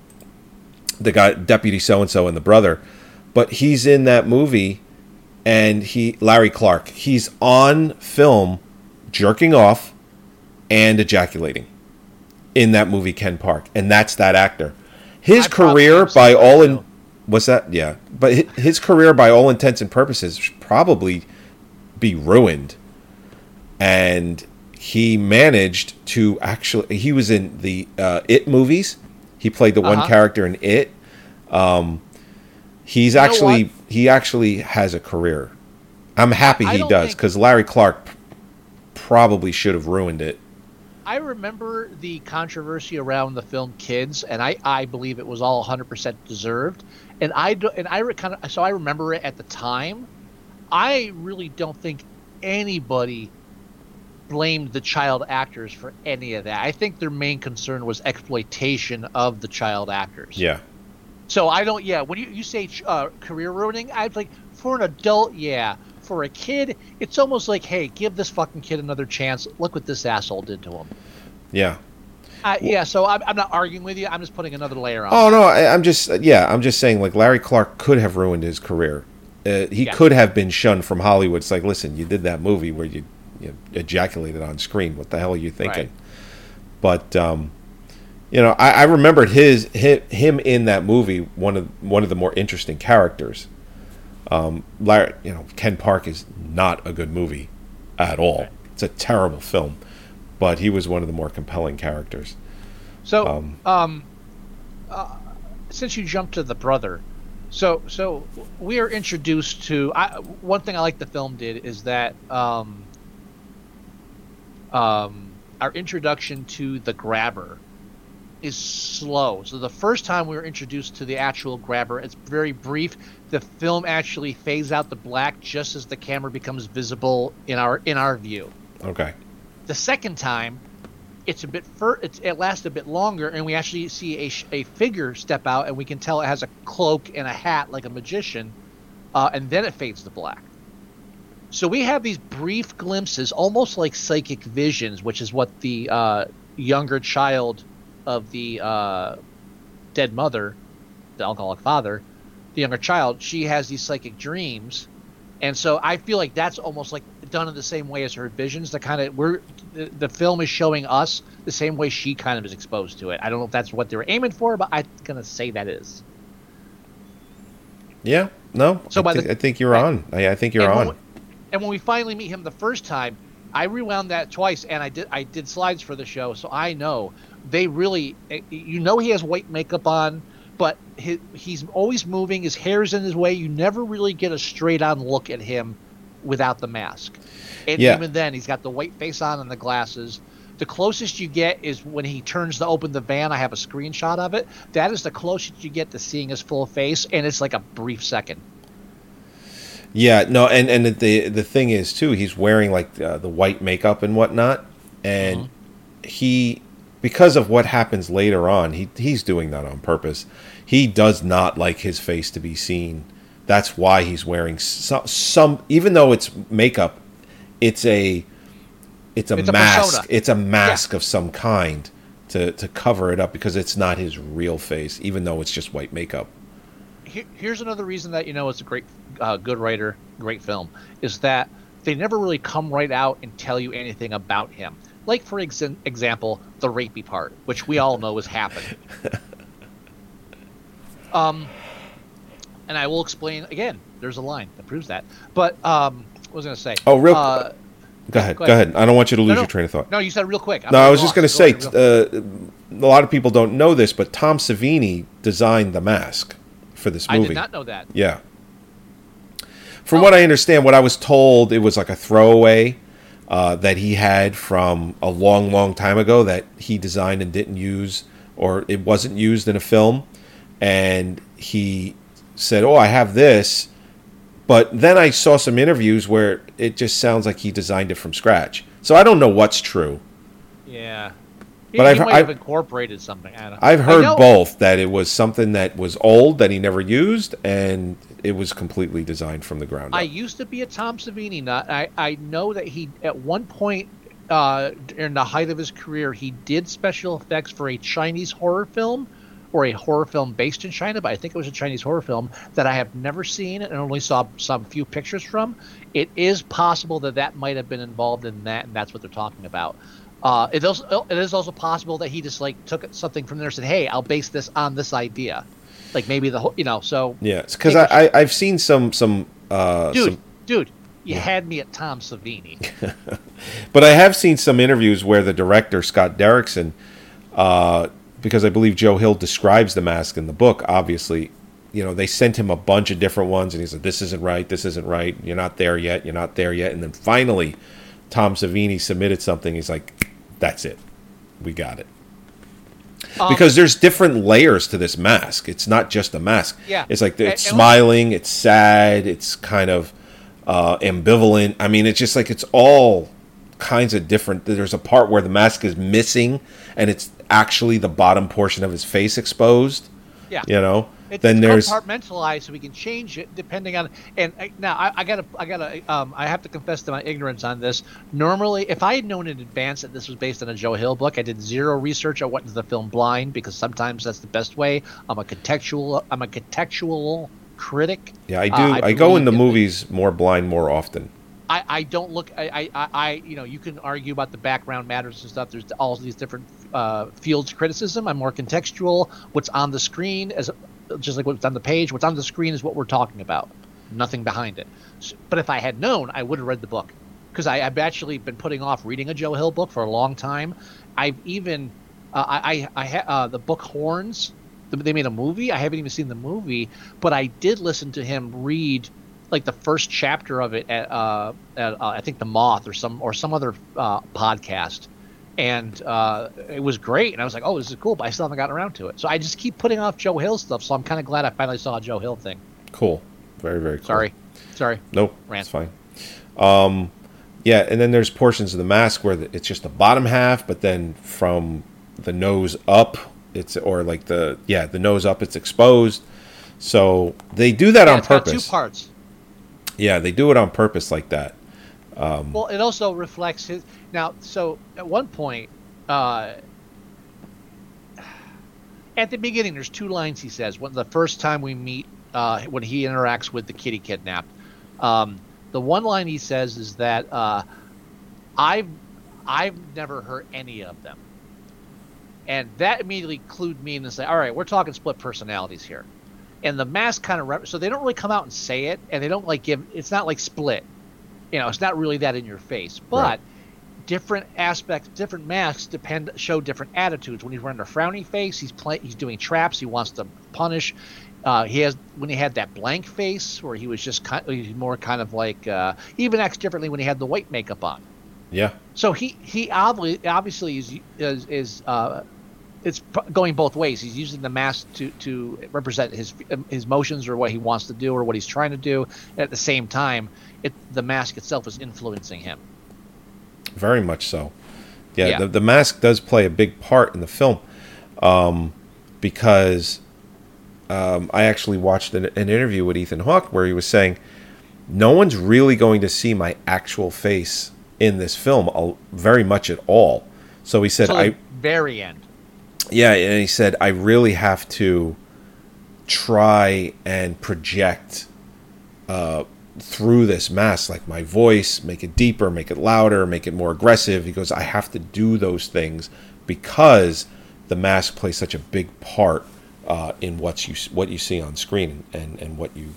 The guy deputy so and so and the brother, but he's in that movie and he Larry Clark, he's on film jerking off and ejaculating in that movie Ken Park, and that's that actor. His I career, by all in, what's that? Yeah, but his career, by all intents and purposes, should probably be ruined. And he managed to actually. He was in the uh, It movies. He played the one Uh-huh. character in It. Um, he's know actually he actually has a career. I'm happy he does think- because Larry Clark probably should have ruined it. I remember the controversy around the film Kids, and I, I believe it was all 100% deserved. And I do, and I kind of so I remember it at the time. I really don't think anybody blamed the child actors for any of that. I think their main concern was exploitation of the child actors. Yeah. So I don't. Yeah, when you you say uh, career ruining, I was like for an adult, yeah. For a kid, it's almost like, hey, give this fucking kid another chance. Look what this asshole did to him. Yeah. Uh, yeah, so I'm, I'm not arguing with you. I'm just putting another layer on. Oh no, I, I'm just yeah, I'm just saying like Larry Clark could have ruined his career. Uh, he Yeah. could have been shunned from Hollywood. It's like, listen, you did that movie where you ejaculated on screen. What the hell are you thinking? Right. But um, you know, I, I remembered his him, him in that movie one of one of the more interesting characters. Um, Larry, you know, Ken Park is not a good movie at all. It's a terrible film, but he was one of the more compelling characters. So, Um, um, uh, since you jumped to the brother, so so we are introduced to. I, one thing I like the film did is that um, um, our introduction to the grabber is slow. So the first time we were introduced to the actual grabber, it's very brief. The film actually fades out the black just as the camera becomes visible in our in our view. Okay. The second time, it's a bit fur. It's, it lasts a bit longer, and we actually see a, sh- a figure step out, and we can tell it has a cloak and a hat like a magician, uh, and then it fades to black. So we have these brief glimpses, almost like psychic visions, which is what the uh, younger child of the uh, dead mother, the alcoholic father, the younger child, she has these psychic dreams, and so I feel like that's almost like done in the same way as her visions. The kind of we're the, the film is showing us the same way she kind of is exposed to it. I don't know if that's what they were aiming for, but I'm gonna say that is. Yeah, no. So I, by thi- the- I think you're on. I, I think you're when on. we- and when we finally meet him the first time, I rewound that twice, and I did I did slides for the show, so I know they really. eh, You know, he has white makeup on, but he, he's always moving. His hair's in his way. You never really get a straight on look at him without the mask. And Yeah. even then, he's got the white face on and the glasses. The closest you get is when he turns to open the van. I have a screenshot of it. That is the closest you get to seeing his full face, and it's like a brief second. Yeah, no, and and the the thing is too, he's wearing like uh, the white makeup and whatnot, and Mm-hmm. he because of what happens later on, he he's doing that on purpose. He does not like his face to be seen. That's why he's wearing some, some even though it's makeup, it's a it's a It's mask. persona. It's a mask of some kind to to cover it up because it's not his real face, even though it's just white makeup. Here, here's another reason that you know it's a great, uh, good writer, great film, is that they never really come right out and tell you anything about him. Like for ex- example, the rapey part, which we all know has happened. <laughs> um, and I will explain again. There's a line that proves that. But um, what was I going to say? Oh, real- Uh, Go ahead, go go ahead. I don't want you to lose no, no, your train of thought. No, you said real quick. I'm No, I getting was just going to Go say, ahead, uh, a lot of people don't know this, but Tom Savini designed the mask for this I movie. did not know that. Yeah. From what I understand, what I was told, it was like a throwaway uh, that he had from a long, long time ago that he designed and didn't use, or it wasn't used in a film. And he said, "Oh, I have this," but then I saw some interviews where it just sounds like he designed it from scratch. So I don't know what's true. Yeah. He, But he I've- might I've- incorporated something. I don't know. I've heard both that it was something that was old that he never used, and it was completely designed from the ground up. I used to be a Tom Savini nut. I, I know that he at one point uh, in the height of his career he did special effects for a Chinese horror film or a horror film based in China, but I think it was a Chinese horror film that I have never seen and only saw some few pictures from. It is possible that that might have been involved in that, and that's what they're talking about. Uh, it, is, it is also possible that he just like took something from there and said, "Hey, I'll base this on this idea." Like maybe the whole, you know, so Yeah, because I, I I've seen some some uh dude, some, dude, you had me at Tom Savini. <laughs> but I have seen some interviews where the director Scott Derrickson, uh, because I believe Joe Hill describes the mask in the book. Obviously, you know they sent him a bunch of different ones, and he said, "This isn't right. This isn't right. You're not there yet. You're not there yet." And then finally, Tom Savini submitted something. He's like, "That's it. We got it." Um, because there's different layers to this mask. It's not just a mask. Yeah. It's like it's smiling, it's sad, it's kind of uh, ambivalent. I mean, it's just like it's all kinds of different. There's a part where the mask is missing, and it's actually the bottom portion of his face exposed. Yeah. You know. It's, then there's compartmentalized, so we can change it depending on. And I, now I, I gotta, I gotta, um, I have to confess to my ignorance on this. Normally, if I had known in advance that this was based on a Joe Hill book, I did zero research. I went into the film blind because sometimes that's the best way. I'm a contextual, I'm a contextual critic. yeah. I do. Uh, I, go believe into in- movies more blind more often. I, I don't look I, I, I- I you know you can argue about the background matters and stuff there's all these different uh, fields of criticism i'm more contextual what's on the screen as just like what's on the page what's on the screen is what we're talking about. Nothing behind it. S but if i had known i would have read the book. Because i've actually been putting off reading a joe hill book for a long time. I've even uh, i i, I ha- uh, the book horns they made a movie. I haven't even seen the movie but i did listen to him read like the first chapter of it at, uh, at uh, I think the Moth or some or some other uh, podcast, and uh, it was great. And I was like, oh, this is cool, but I still haven't gotten around to it. So I just keep putting off Joe Hill stuff. So I'm kind of glad I finally saw a Joe Hill thing. Cool. Very very cool. Sorry, sorry. Nope. Rant. It's fine. Um, Yeah, and then there's portions of the mask where it's just the bottom half, but then from the nose up, it's or like the yeah the nose up, it's exposed. So they do that Yeah, on purpose. two parts. Yeah, they do it on purpose like that. Well, it also reflects his. Now, so at one point, uh, at the beginning, there's two lines he says. When the first time we meet, uh, when he interacts with the kitty kidnapped, um, the one line he says is that uh, I've I've never hurt any of them, and that immediately clued me in and say, all right, we're talking split personalities here. And the mask kind of rep- so they don't really come out and say it, and they don't like give. It's not like split you know, it's not really that in your face, but Right. different aspects, different masks depend show different attitudes. When he's wearing a frowny face, he's play, he's doing traps. He wants to punish. Uh, he has when he had that blank face where he was just kind, he's more kind of like uh, even acts differently when he had the white makeup on. Yeah, So he he obviously obviously is is, is uh, it's going both ways. He's using the mask to to represent his his emotions or what he wants to do or what he's trying to do. At the same time, it the mask itself is influencing him. very much so. Yeah, Yeah. The, the mask does play a big part in the film um, because um, I actually watched an, an interview with Ethan Hawke where he was saying, no one's really going to see my actual face in this film very much at all. So he said, I, very end. Yeah, and he said, I really have to try and project uh, through this mask, like my voice, make it deeper, make it louder, make it more aggressive. He goes, I have to do those things because the mask plays such a big part uh, in what you what you see on screen and and what you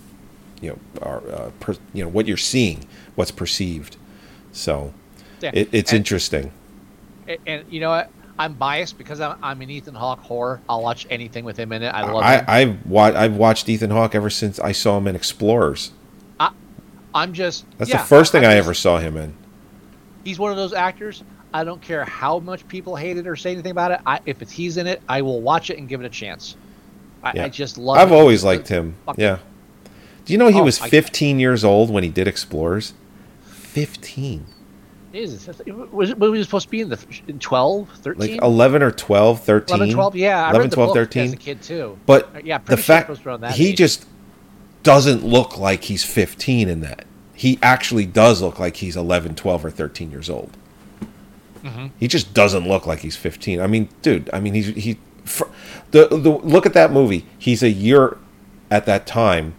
you know are uh, per, you know what you're seeing, what's perceived. So Yeah. it, it's And- interesting. And, and you know what? I'm biased because I'm, I'm an Ethan Hawke horror. I'll watch anything with him in it. I love him. I, I've wa- I've watched Ethan Hawke ever since I saw him in Explorers. I'm just. That's yeah, the first thing I just- ever saw him in. He's one of those actors. I don't care how much people hate it or say anything about it. I, if it's he's in it, I will watch it and give it a chance. I, Yeah. I just love. I've it. always liked him. Yeah. Do you know he Oh, was I- 15 years old when he did Explorers? 15. Jesus, was it, was he supposed to be in the in 12, 13? Like 11 or 12, 13. 11, 12? Yeah, I 11, read the 12, book 13. as a kid too. But Uh, yeah, the pretty sure fact around that he age. just doesn't look like he's 15 in that. He actually does look like he's 11, 12, or 13 years old. Mm-hmm. He just doesn't look like he's 15. I mean, dude, I mean, he's he fr- the the look at that movie. He's a year at that time.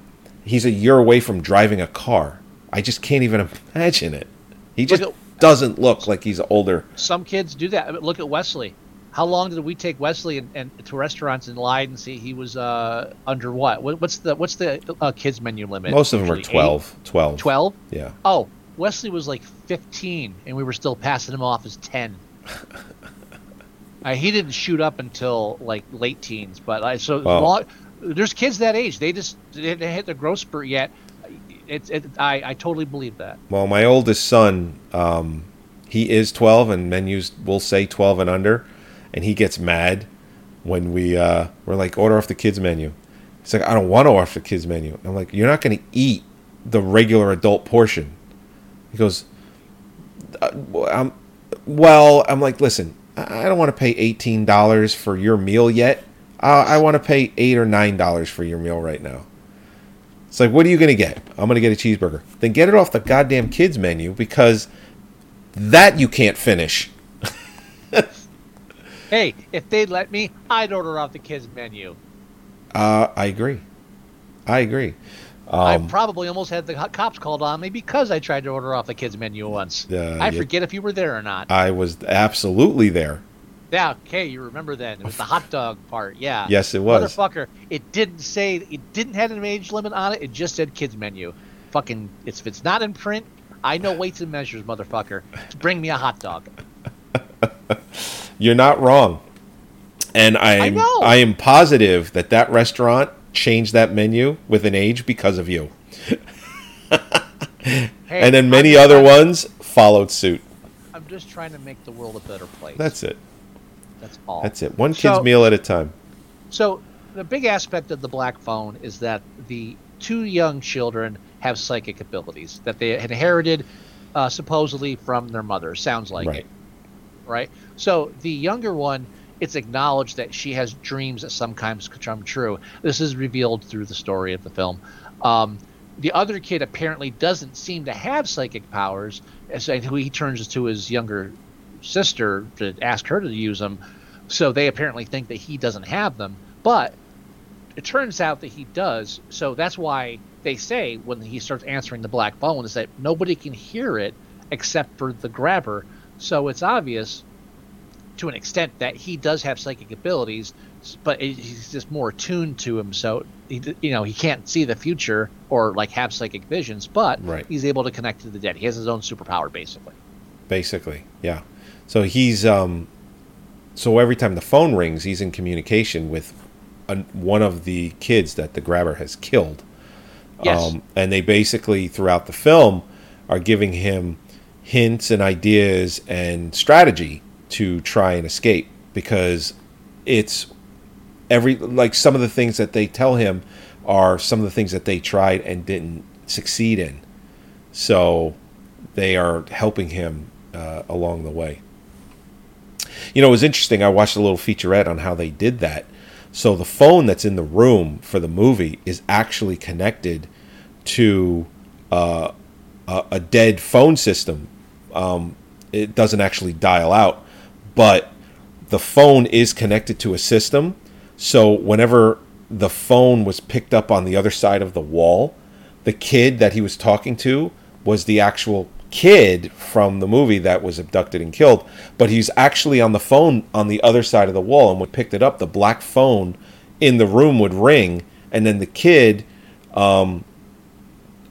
He's a year away from driving a car. I just can't even <laughs> imagine it. He just at- doesn't look like he's older. Some kids do that. I mean, Look at Wesley. How long did we take Wesley and, and to restaurants and lied and see he was uh, under what? what? What's the what's the uh, kids menu limit? Most of them are Usually eight? 12. 12. 12? Yeah. Oh, Wesley was like 15, and we were still passing him off as 10. <laughs> uh, he didn't shoot up until like late teens, but uh, so Wow. long, there's kids that age. They just they didn't hit their growth spurt yet. It's it, I I totally believe that. Well, my oldest son, um, he is 12, and menus will say 12 and under, and he gets mad when we uh, we're like order off the kids menu. He's like, I don't want to order off the kids menu. I'm like, you're not going to eat the regular adult portion. He goes, uh, I'm, well, I'm like, listen, I don't want to pay eighteen dollars for your meal yet. Uh, I want to pay eight or nine dollars for your meal right now. It's like, what are you going to get? I'm going to get a cheeseburger. Then get it off the goddamn kids menu because that you can't finish. <laughs> Hey, if they'd let me, I'd order off the kids menu. Uh, I agree. I agree. I Um, probably almost had the cops called on me because I tried to order off the kids menu once. Yeah, I you- forget if you were there or not. I was absolutely there. Yeah, okay, you remember then. It was the hot dog part, yeah. Yes, it was. Motherfucker, it didn't say, it didn't have an age limit on it, it just said kids menu. Fucking, it's, if it's not in print, I know weights and measures, motherfucker. Bring me a hot dog. <laughs> You're not wrong. And I am know. I am positive that that restaurant changed that menu with an age because of you. <laughs> Hey, and then many I'm, other ones followed suit. I'm just trying to make the world a better place. That's it. That's all. That's it. One kid's So- meal at a time. So the big aspect of the black phone is that the two young children have psychic abilities that they inherited uh, supposedly from their mother. Sounds like right. it, right? So the younger one, it's acknowledged that she has dreams that sometimes come true. This is revealed through the story of the film. Um, the other kid apparently doesn't seem to have psychic powers, as who he turns to his younger sister to ask her to use them. So they apparently think that he doesn't have them, but it turns out that he does. So that's why they say when he starts answering the black phone is that nobody can hear it except for the grabber. So it's obvious to an extent that he does have psychic abilities, but he's just more attuned to him. So he, you know, he can't see the future or like have psychic visions, but Right. he's able to connect to the dead. He has his own superpower, basically. basically yeah so he's um so every time the phone rings he's in communication with an, one of the kids that the grabber has killed Yes. um, and they basically throughout the film are giving him hints and ideas and strategy to try and escape because it's every like some of the things that they tell him are some of the things that they tried and didn't succeed in so they are helping him uh, along the way. You know, it was interesting. I watched a little featurette on how they did that. So the phone that's in the room for the movie is actually connected to uh, a, a dead phone system. Um, it doesn't actually dial out, but the phone is connected to a system. So whenever the phone was picked up on the other side of the wall, the kid that he was talking to was the actual kid from the movie that was abducted and killed. But he's actually on the phone on the other side of the wall, and when picked it up, the black phone in the room would ring, and then the kid, um,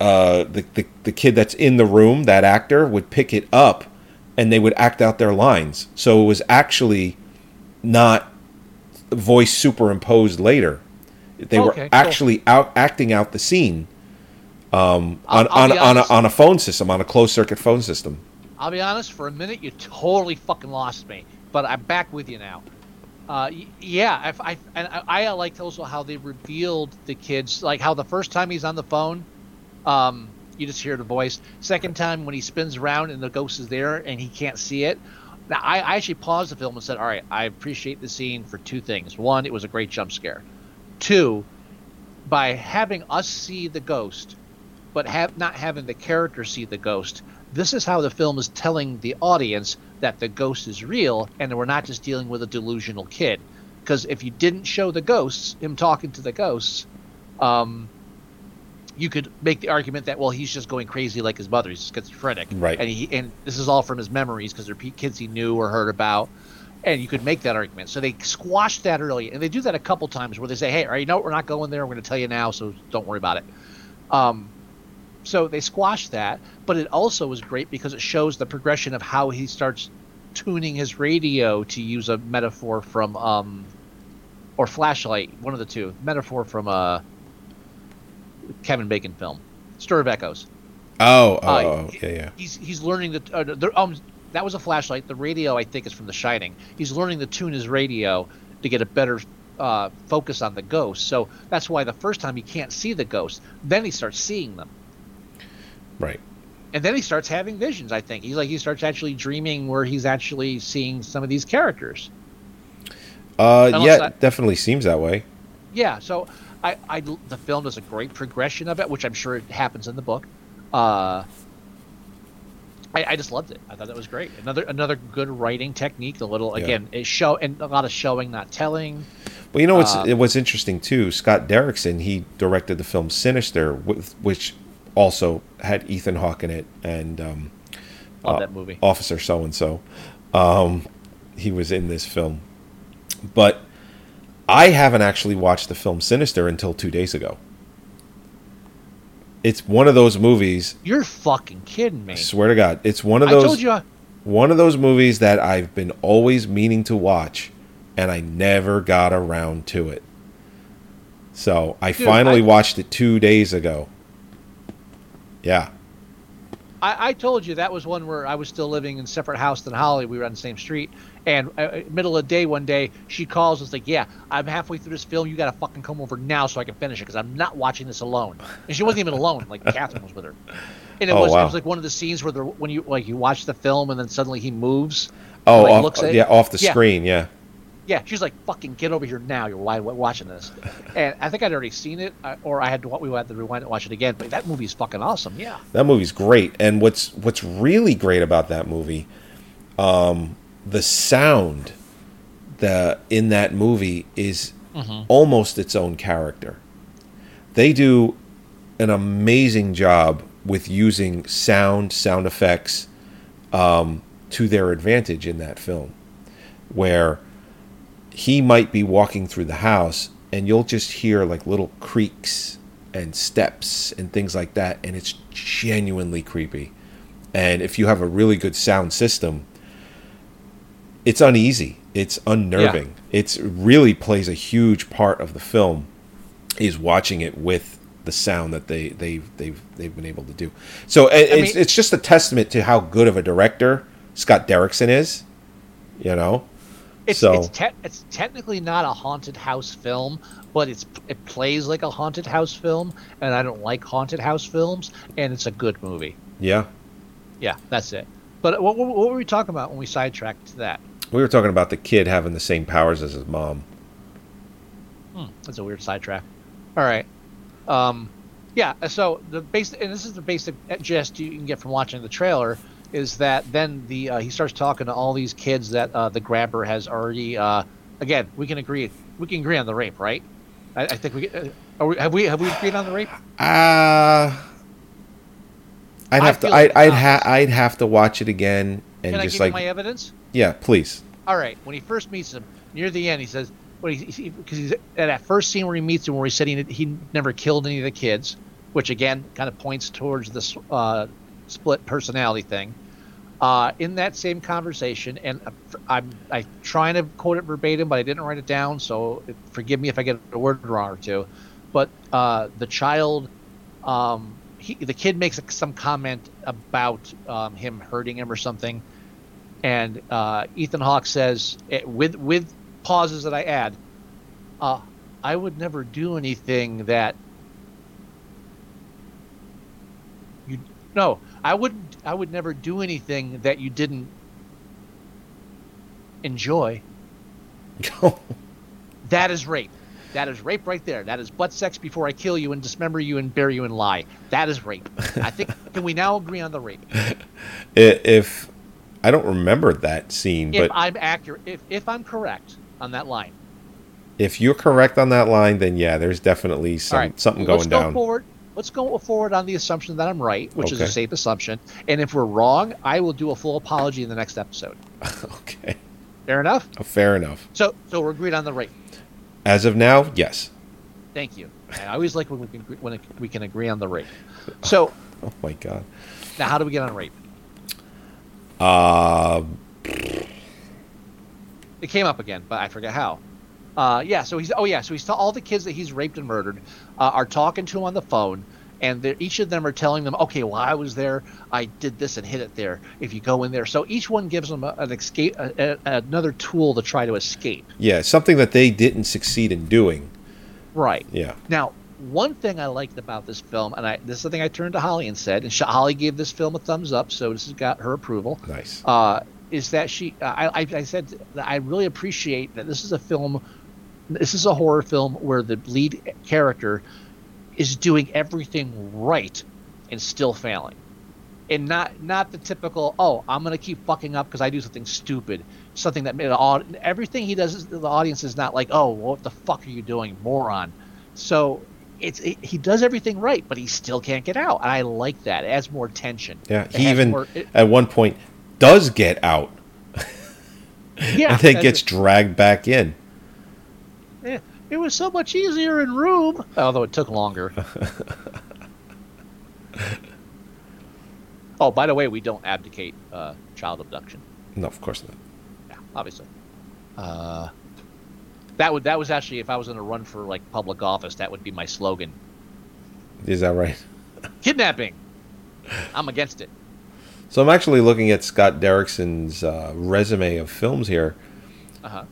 uh, the, the the kid that's in the room, that actor would pick it up, and they would act out their lines. So it was actually not voice superimposed later. They Okay, were cool. actually out acting out the scene um, on I'll on on a, on a phone system, on a closed circuit phone system. I'll be honest, for a minute you totally fucking lost me, but I'm back with you now. Uh, yeah, if I and I, I liked also how they revealed the kids, like how the first time he's on the phone, um, you just hear the voice. Second time when he spins around and the ghost is there and he can't see it. Now I, I actually paused the film and said, "All right, I appreciate the scene for two things. One, it was a great jump scare. Two, by having us see the ghost, but have not having the character see the ghost. This is how the film is telling the audience that the ghost is real and we're not just dealing with a delusional kid. Because if you didn't show the ghosts, him talking to the ghosts, um, you could make the argument that well he's just going crazy like his mother, he's schizophrenic, Right. And he and this is all from his memories because they're kids he knew or heard about, and you could make that argument. So they squashed that early, and they do that a couple times where they say, hey, all right, you know what, we're not going there. We're going to tell you now, so don't worry about it. Um, so they squashed that, but it also was great because it shows the progression of how he starts tuning his radio to use a metaphor from um or flashlight, one of the two. Metaphor from a Kevin Bacon film, Stir of Echoes. Oh, oh, Uh, oh, yeah, yeah. He's he's learning the uh, the um that was a flashlight. The radio I think is from The Shining. He's learning to tune his radio to get a better uh, focus on the ghost. So that's why the first time he can't see the ghost. Then he starts seeing them. Right. and then he starts having visions. I think he's like he starts actually dreaming where he's actually seeing some of these characters. Uh, Unless yeah, that- definitely seems that way. Yeah, so I, I the film does a great progression of it, which I'm sure it happens in the book. Uh, I, I just loved it. I thought that was great. Another another good writing technique. A little Yeah. again, it show and a lot of showing, not telling. Well, you know what's Uh, it what's interesting too. Scott Derrickson he directed the film Sinister, with, which also had Ethan Hawke in it and um, Love uh, that movie. Officer So and So. Um, he was in this film, but I haven't actually watched the film Sinister until two days ago. It's one of those movies. You're fucking kidding me. I swear to God, it's one of I those. told you. I- one of those movies that I've been always meaning to watch, and I never got around to it. So I Dude, finally I- watched it two days ago. Yeah, I, I told you that was one where I was still living in separate house than Holly. We were on the same street, and uh, uh, middle of the day one day she calls and is like, "Yeah, I'm halfway through this film. You got to fucking come over now so I can finish it because I'm not watching this alone." And she wasn't even alone. Like <laughs> Catherine was with her, and it Oh, was wow. it was like one of the scenes where the when you like you watch the film and then suddenly he moves. Oh, like, off, looks at- yeah, off the Yeah. screen. Yeah. Yeah, she's like, "Fucking get over here now! You're watching this." <laughs> And I think I'd already seen it, uh, or I had to we had to rewind and watch it again. But that movie's fucking awesome. Yeah. That movie's great, and what's what's really great about that movie, um, the sound, the in that movie is almost its own character. They do an amazing job with using sound, sound effects, um, to their advantage in that film, where he might be walking through the house and you'll just hear like little creaks and steps and things like that and it's genuinely creepy. And if you have a really good sound system it's uneasy. It's unnerving. It's really plays a huge part of the film is watching it with the sound that they they've they've they've been able to do. So it's, mean- it's just a testament to how good of a director scott derrickson is you know It's So- it's, te- it's technically not a haunted house film, but it's it plays like a haunted house film, and I don't like haunted house films, and it's a good movie. yeah Yeah, that's it. But what, what, what were we talking about when we sidetracked to that? We were talking about the kid having the same powers as his mom. Hmm, that's a weird sidetrack. All right. Um, yeah. So the basic, and this is the basic gist you can get from watching the trailer, is that then the uh, he starts talking to all these kids that uh, the grabber has already. Uh, again, we can agree. We can agree on the rape, right? I, I think we, uh, are we have we have we agreed on the rape. Uh I'd have to feel I'd like I'd, ha- I'd have to watch it again and Can I just give like you my evidence? yeah, please. All right. When he first meets him near the end, he says, "Well, because he, he's at that first scene where he meets him, where he said he, he never killed any of the kids, which again kind of points towards this uh, split personality thing." Uh, in that same conversation, and I'm I trying to quote it verbatim, but I didn't write it down, so forgive me if I get a word wrong or two. But uh, the child, um, he, the kid makes some comment about um, him hurting him or something, and uh, Ethan Hawke says it, with with pauses that I add, uh, I would never do anything that you no, I wouldn't. I would never do anything that you didn't enjoy. <laughs> That is rape. That is rape right there. That is butt sex before I kill you and dismember you and bury you and lie. That is rape. I think. <laughs> can we now agree on the rape? If I don't remember that scene, If but I'm accurate, if if I'm correct on that line. if you're correct on that line, then yeah, there's definitely some right, something let's going go down. forward. Let's go forward on the assumption that I'm right, which is a safe assumption. And if we're wrong, I will do a full apology in the next episode. <laughs> okay, Fair enough. fair enough. So, so we're agreed on the rape. As of now, yes. Thank you. I always like when we can agree- when we can agree on the rape. So <laughs> Oh my god. now, how do we get on rape? Uh, It came up again, but I forget how. Uh, yeah, so he's oh yeah, so he's t- all the kids that he's raped and murdered uh, are talking to him on the phone, and each of them are telling them, okay, well I was there, I did this and hit it there. If you go in there, so each one gives them a, an escape, a, a, another tool to try to escape. yeah, something that they didn't succeed in doing. Right. Yeah. Now, one thing I liked about this film, and I this is the thing I turned to Holly and said, and Holly gave this film a thumbs up, so this has got her approval. Nice. uh, is that she I, I, I said that I really appreciate that this is a film this is a horror film where the lead character is doing everything right and still failing. And not not the typical oh i'm gonna keep fucking up because i do something stupid. Something that made everything he does is- the audience is not like oh what the fuck are you doing moron? So it's it, he does everything right but he still can't get out and i like that. It adds more tension. Yeah, he even more- it- at one point does get out. Yeah <laughs> and then gets dragged back in. Yeah, it was so much easier in Room. Although it took longer. <laughs> oh, by the way, we don't abdicate uh, child abduction. No, of course not. Yeah, obviously. Uh, that would that was actually if I was going to run for like public office, that would be my slogan. Is that right? <laughs> Kidnapping. I'm against it. So I'm actually looking at Scott Derrickson's uh, resume of films here. Uh-huh.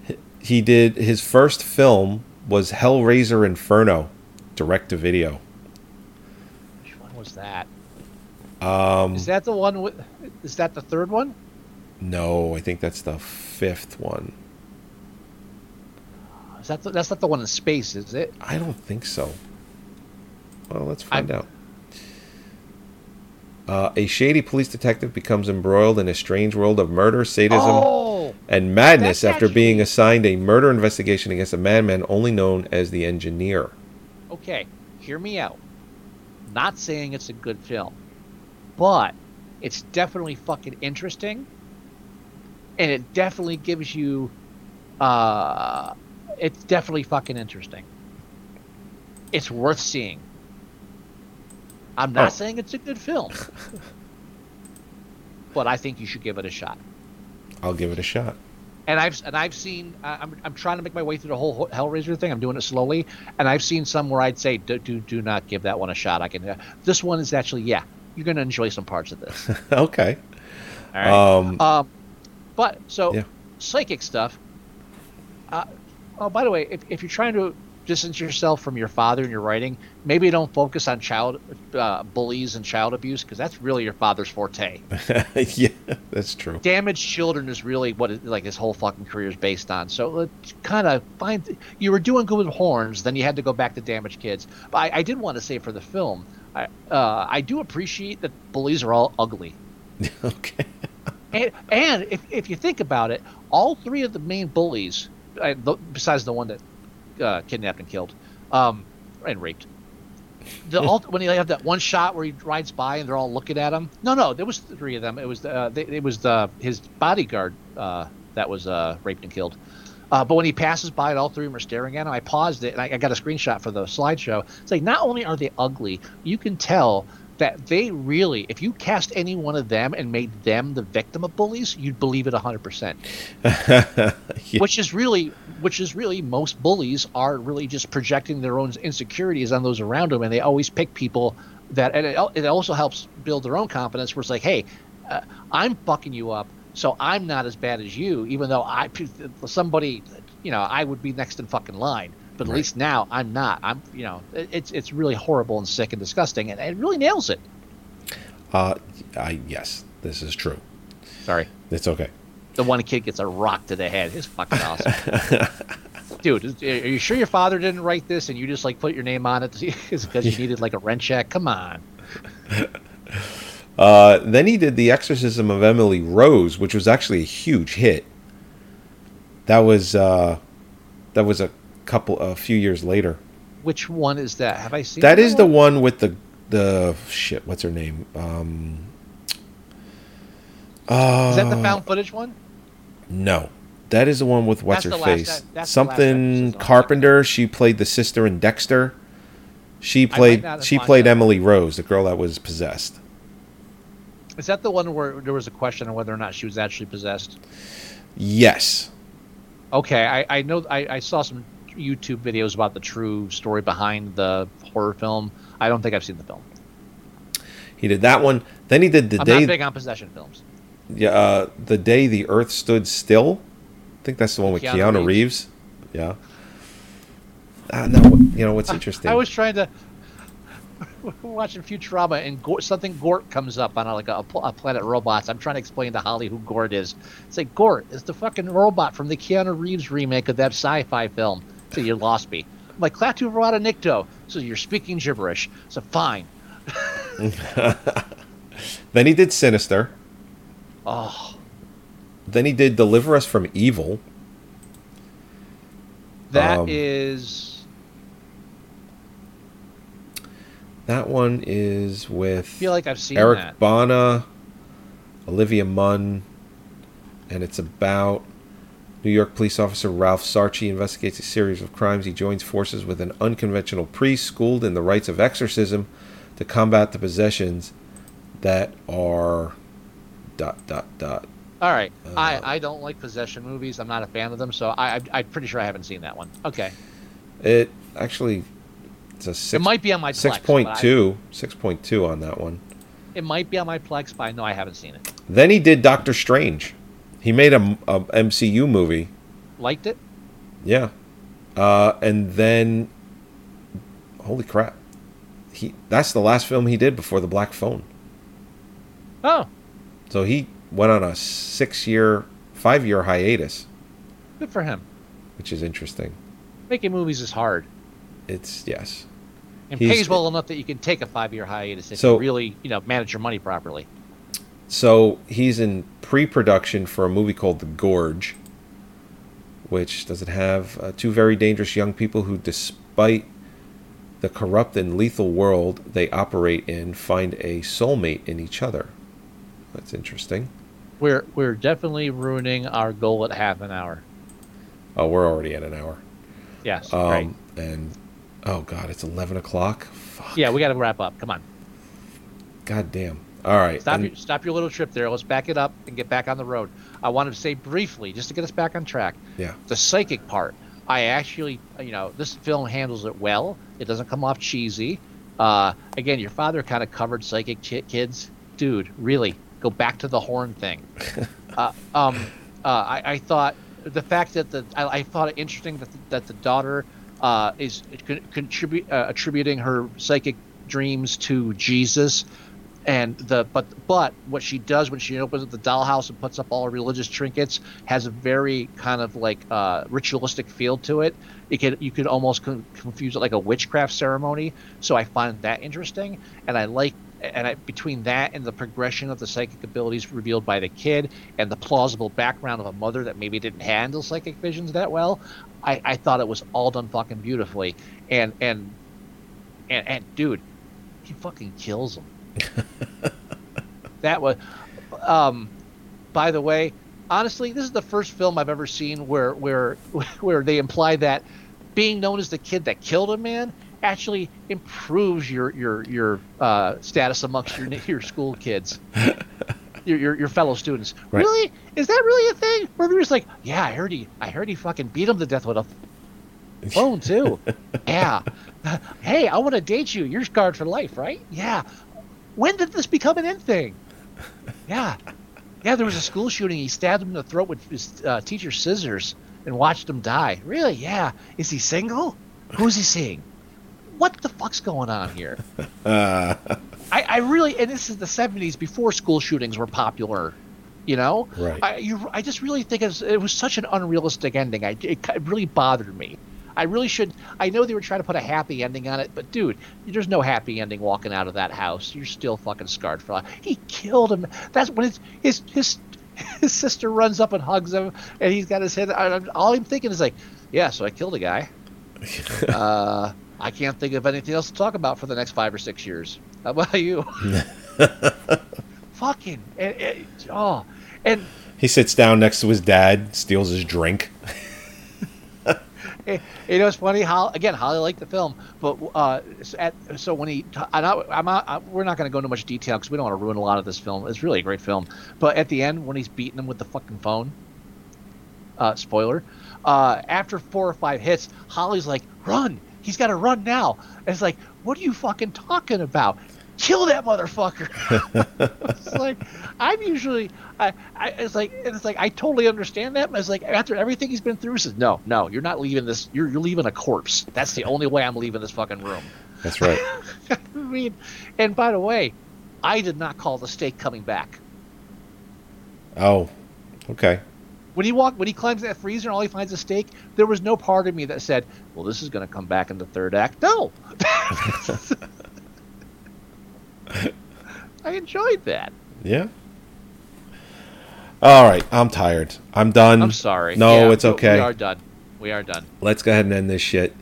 He did his first film was Hellraiser Inferno, direct to video. Which one was that? Um, Is that the one with? Is that the third one? no, I think that's the fifth one. Is that the, that's not the one in space, is it? I don't think so. Well, let's find I'm- out. Uh, a shady police detective becomes embroiled in a strange world of murder, sadism, Oh, and madness That's after being assigned a murder investigation against a madman only known as the Engineer. okay. Hear me out. Not saying it's a good film, but it's definitely fucking interesting, and it definitely gives you. Uh, it's definitely fucking interesting. It's worth seeing. I'm not Oh. saying it's a good film, <laughs> but I think you should give it a shot. I'll give it a shot. and I've and I've seen I- I'm I'm trying to make my way through the whole Hellraiser thing. I'm doing it slowly, and I've seen some where I'd say do do, do not give that one a shot. I can. Uh, this one is actually yeah, you're gonna enjoy some parts of this. <laughs> okay. All right. Um, Um, but so Yeah. psychic stuff. Uh, oh, by the way, if if you're trying to distance yourself from your father in your writing, maybe don't focus on child uh, bullies and child abuse because that's really your father's forte. <laughs> yeah, that's true. damaged children is really what it, like his whole fucking career is based on. So let's kind of find you were doing good with horns, then you had to go back to damaged kids. But I, I did want to say for the film, I uh, I do appreciate that bullies are all ugly. <laughs> okay. And, and if, if you think about it, all three of the main bullies, uh, besides the one that uh, kidnapped and killed, um, and raped, the all, when you have that one shot where he rides by and they're all looking at him. No, no, there was three of them. It was uh, they, it was the his bodyguard uh, that was uh, raped and killed. Uh, but when he passes by and all three of them are staring at him, I paused it and I, I got a screenshot for the slideshow. It's like not only are they ugly, you can tell that they really, if you cast any one of them and made them the victim of bullies, you'd believe it 100%. <laughs> Yeah. Which is really, which is really most bullies are really just projecting their own insecurities on those around them, and they always pick people that, and it, it also helps build their own confidence. Where it's like, hey, uh, I'm fucking you up, so I'm not as bad as you, even though I, somebody, you know, I would be next in fucking line. But at Right. least now I'm not. I'm, you know, it's it's really horrible and sick and disgusting, and it really nails it. Uh, I yes, this is true. Sorry. It's okay. the one kid gets a rock to the head. It's fucking awesome. <laughs> Dude, are you sure your father didn't write this and you just like put your name on it because <laughs> <laughs> you needed like a rent check? Come on. Uh, then he did the Exorcism of Emily Rose, which was actually a huge hit. That was uh, that was a couple a few years later. Which one is that? Have I seen That is the one with the the shit. What's her name? Um, uh, Is that the found footage one? No, that is the one with what's That's her face? that- last Something. Carpenter. She played the sister in Dexter. She played. She played that. Emily Rose, the girl that was possessed. Is that the one where there was a question on whether or not she was actually possessed? Yes. Okay, I, I know I, I saw some YouTube videos about the true story behind the horror film. I don't think I've seen the film. He did that one. Then he did the I'm day. not big on possession films. Yeah, uh, the day the Earth stood still. I think that's the one with Keanu Keanu, Reeves. Reeves. Yeah. Uh, no, you know what's <laughs> interesting? I was trying to <laughs> watching Futurama and Gort, something Gort comes up on a, like a, a Planet Robots. I'm trying to explain to Holly who Gort is. It's like Gort is the fucking robot from the Keanu Reeves remake of that sci-fi film. So you lost me. I'm like Klaatu Verata Nikto. So you're speaking gibberish. So fine. <laughs> then he did Sinister. Oh, Then he did Deliver Us from Evil. that is Um, That one is with I feel like I've seen Eric that. Bana, Olivia Munn, and it's about New York police officer Ralph Sarchie investigates a series of crimes. He joins forces with an unconventional priest schooled in the rites of exorcism to combat the possessions that are dot dot dot. All right. Uh, I, I don't like possession movies. I'm not a fan of them. So I, I I'm pretty sure I haven't seen that one. Okay. It actually it's a six, it might be on my six point two six point two on that one. It might be on my Plex, but I know I haven't seen it. Then he did Doctor Strange. He made a, a MCU movie. Liked it? Yeah. Uh, and then, holy crap, he that's the last film he did before the Black Phone. Oh, So he went on a six-year, five-year hiatus, good for him. which is interesting. Making movies is hard. It's yes. And He's- pays well enough that you can take a five year hiatus if So- you really, you know, manage your money properly. So he's in pre-production for a movie called The Gorge, which does it have uh, two very dangerous young people who, despite the corrupt and lethal world they operate in, find a soulmate in each other. That's interesting. We're we're definitely ruining our goal at half an hour. Oh, we're already at an hour. Yes, Um, right. And oh god, it's eleven o'clock. Fuck. Yeah, we got to wrap up. Come on, God damn. All right. stop and- your stop your little trip there. Let's back it up and get back on the road. I wanted to say briefly, just to get us back on track, yeah. the psychic part. I actually, you know, this film handles it well. It doesn't come off cheesy. Uh, again, your father kind of covered psychic ki- kids, dude. Really, go back to the horn thing. <laughs> uh, um, uh, I, I thought the fact that the I, I thought it interesting that the, that the daughter uh, is con- contribute uh, attributing her psychic dreams to Jesus, and the but but what she does when she opens up the dollhouse and puts up all her religious trinkets has a very kind of like uh, ritualistic feel to it. It could you could almost con- confuse it like a witchcraft ceremony. So I find that interesting, and I like and I, between that and the progression of the psychic abilities revealed by the kid and the plausible background of a mother that maybe didn't handle psychic visions that well, I, I thought it was all done fucking beautifully. And and and, and dude, he fucking kills him. <laughs> that was, um, by the way, honestly, this is the first film I've ever seen where where <laughs> where they imply that being known as the kid that killed a man actually improves your your your uh, status amongst your <laughs> your school kids. Your, your, your fellow students. Right. Really? Is that really a thing? Where you're just like, yeah, I heard he, I heard he fucking beat him to death with a phone too. yeah. Hey, I want to date you. You're scarred for life, right? Yeah. When did this become an in thing? Yeah. Yeah, there was a school shooting. He stabbed him in the throat with his uh, teacher's scissors and watched him die. Really? Yeah. Is he single? Who's he seeing? What the fuck's going on here? <laughs> I, I really, and this is the 70s before school shootings were popular. You know, Right. I, you, I just really think it was, it was such an unrealistic ending. I, it, it really bothered me. I really should. I know they were trying to put a happy ending on it, but dude, there's no happy ending walking out of that house. You're still fucking scarred for life. He killed him. That's when his his his, <laughs> his sister runs up and hugs him, and he's got his head. All I'm thinking is like, yeah, so I killed a guy. <laughs> uh, I can't think of anything else to talk about for the next five or six years. How about you? <laughs> fucking and, and- oh, and He sits down next to his dad, steals his drink. You know, it's funny how again Holly liked the film, but uh, at, so when he, not, I'm I- we're not going to go into much detail because we don't want to ruin a lot of this film. It's really a great film, but at the end when he's beating him with the fucking phone, uh, spoiler, uh, after four or five hits, Holly's like, "Run! He's got to run now!" And it's like, "What are you fucking talking about? Kill that motherfucker!" it's like I'm usually, I, I, it's like, it's like I totally understand that. But it's like after everything he's been through, he says, "No, no, you're not leaving this. You're you're leaving a corpse. That's the only way I'm leaving this fucking room." That's right. <laughs> I mean, and by the way, I did not call the steak coming back. oh, okay. When he walked, when he climbs that freezer and all he finds is steak, there was no part of me that said, "Well, this is going to come back in the third act." No, <laughs> <laughs> <laughs> I enjoyed that. Yeah. All right, I'm tired. I'm done. I'm sorry. No, Yeah, it's okay. We are done. We are done. Let's go ahead and end this shit.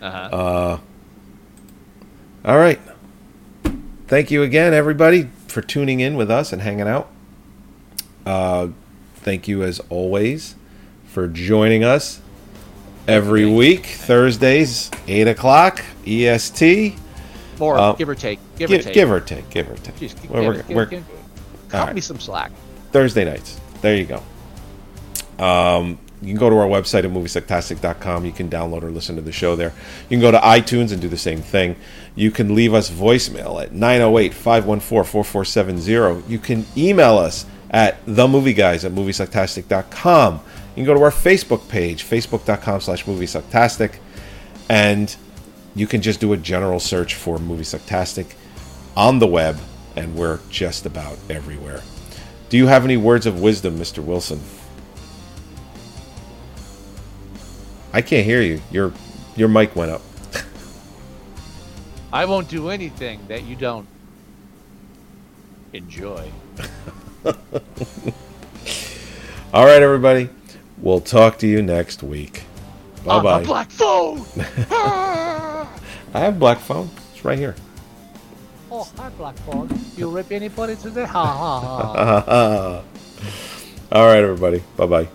Uh-huh. Uh, all right. Thank you again, everybody, for tuning in with us and hanging out. Uh, thank you, as always, for joining us every week, Thursdays, 8 o'clock, EST. Or uh, give or take. Give Gi- or take. Give or take, give or take. Jeez, give, We're- give, we're- give, we're- give- cut right. me some slack. Thursday nights. There you go. Um, you can go to our website at moviesucktastic.com. You can download or listen to the show there. You can go to iTunes and do the same thing. You can leave us voicemail at 908 514 4470. You can email us at themovieguys at moviesucktastic.com. You can go to our Facebook page, facebook.com slash moviesucktastic, and you can just do a general search for Movie Sucktastic on the web, and we're just about everywhere. Do you have any words of wisdom, Mr. Wilson? I can't hear you. Your your mic went up. I won't do anything that you don't enjoy. <laughs> All right, everybody. We'll talk to you next week. Bye On bye. black phone. <laughs> I have black phone. It's right here. oh, hi, black phone. You rip anybody today? Ha ha ha. <laughs> All right, everybody. Bye bye.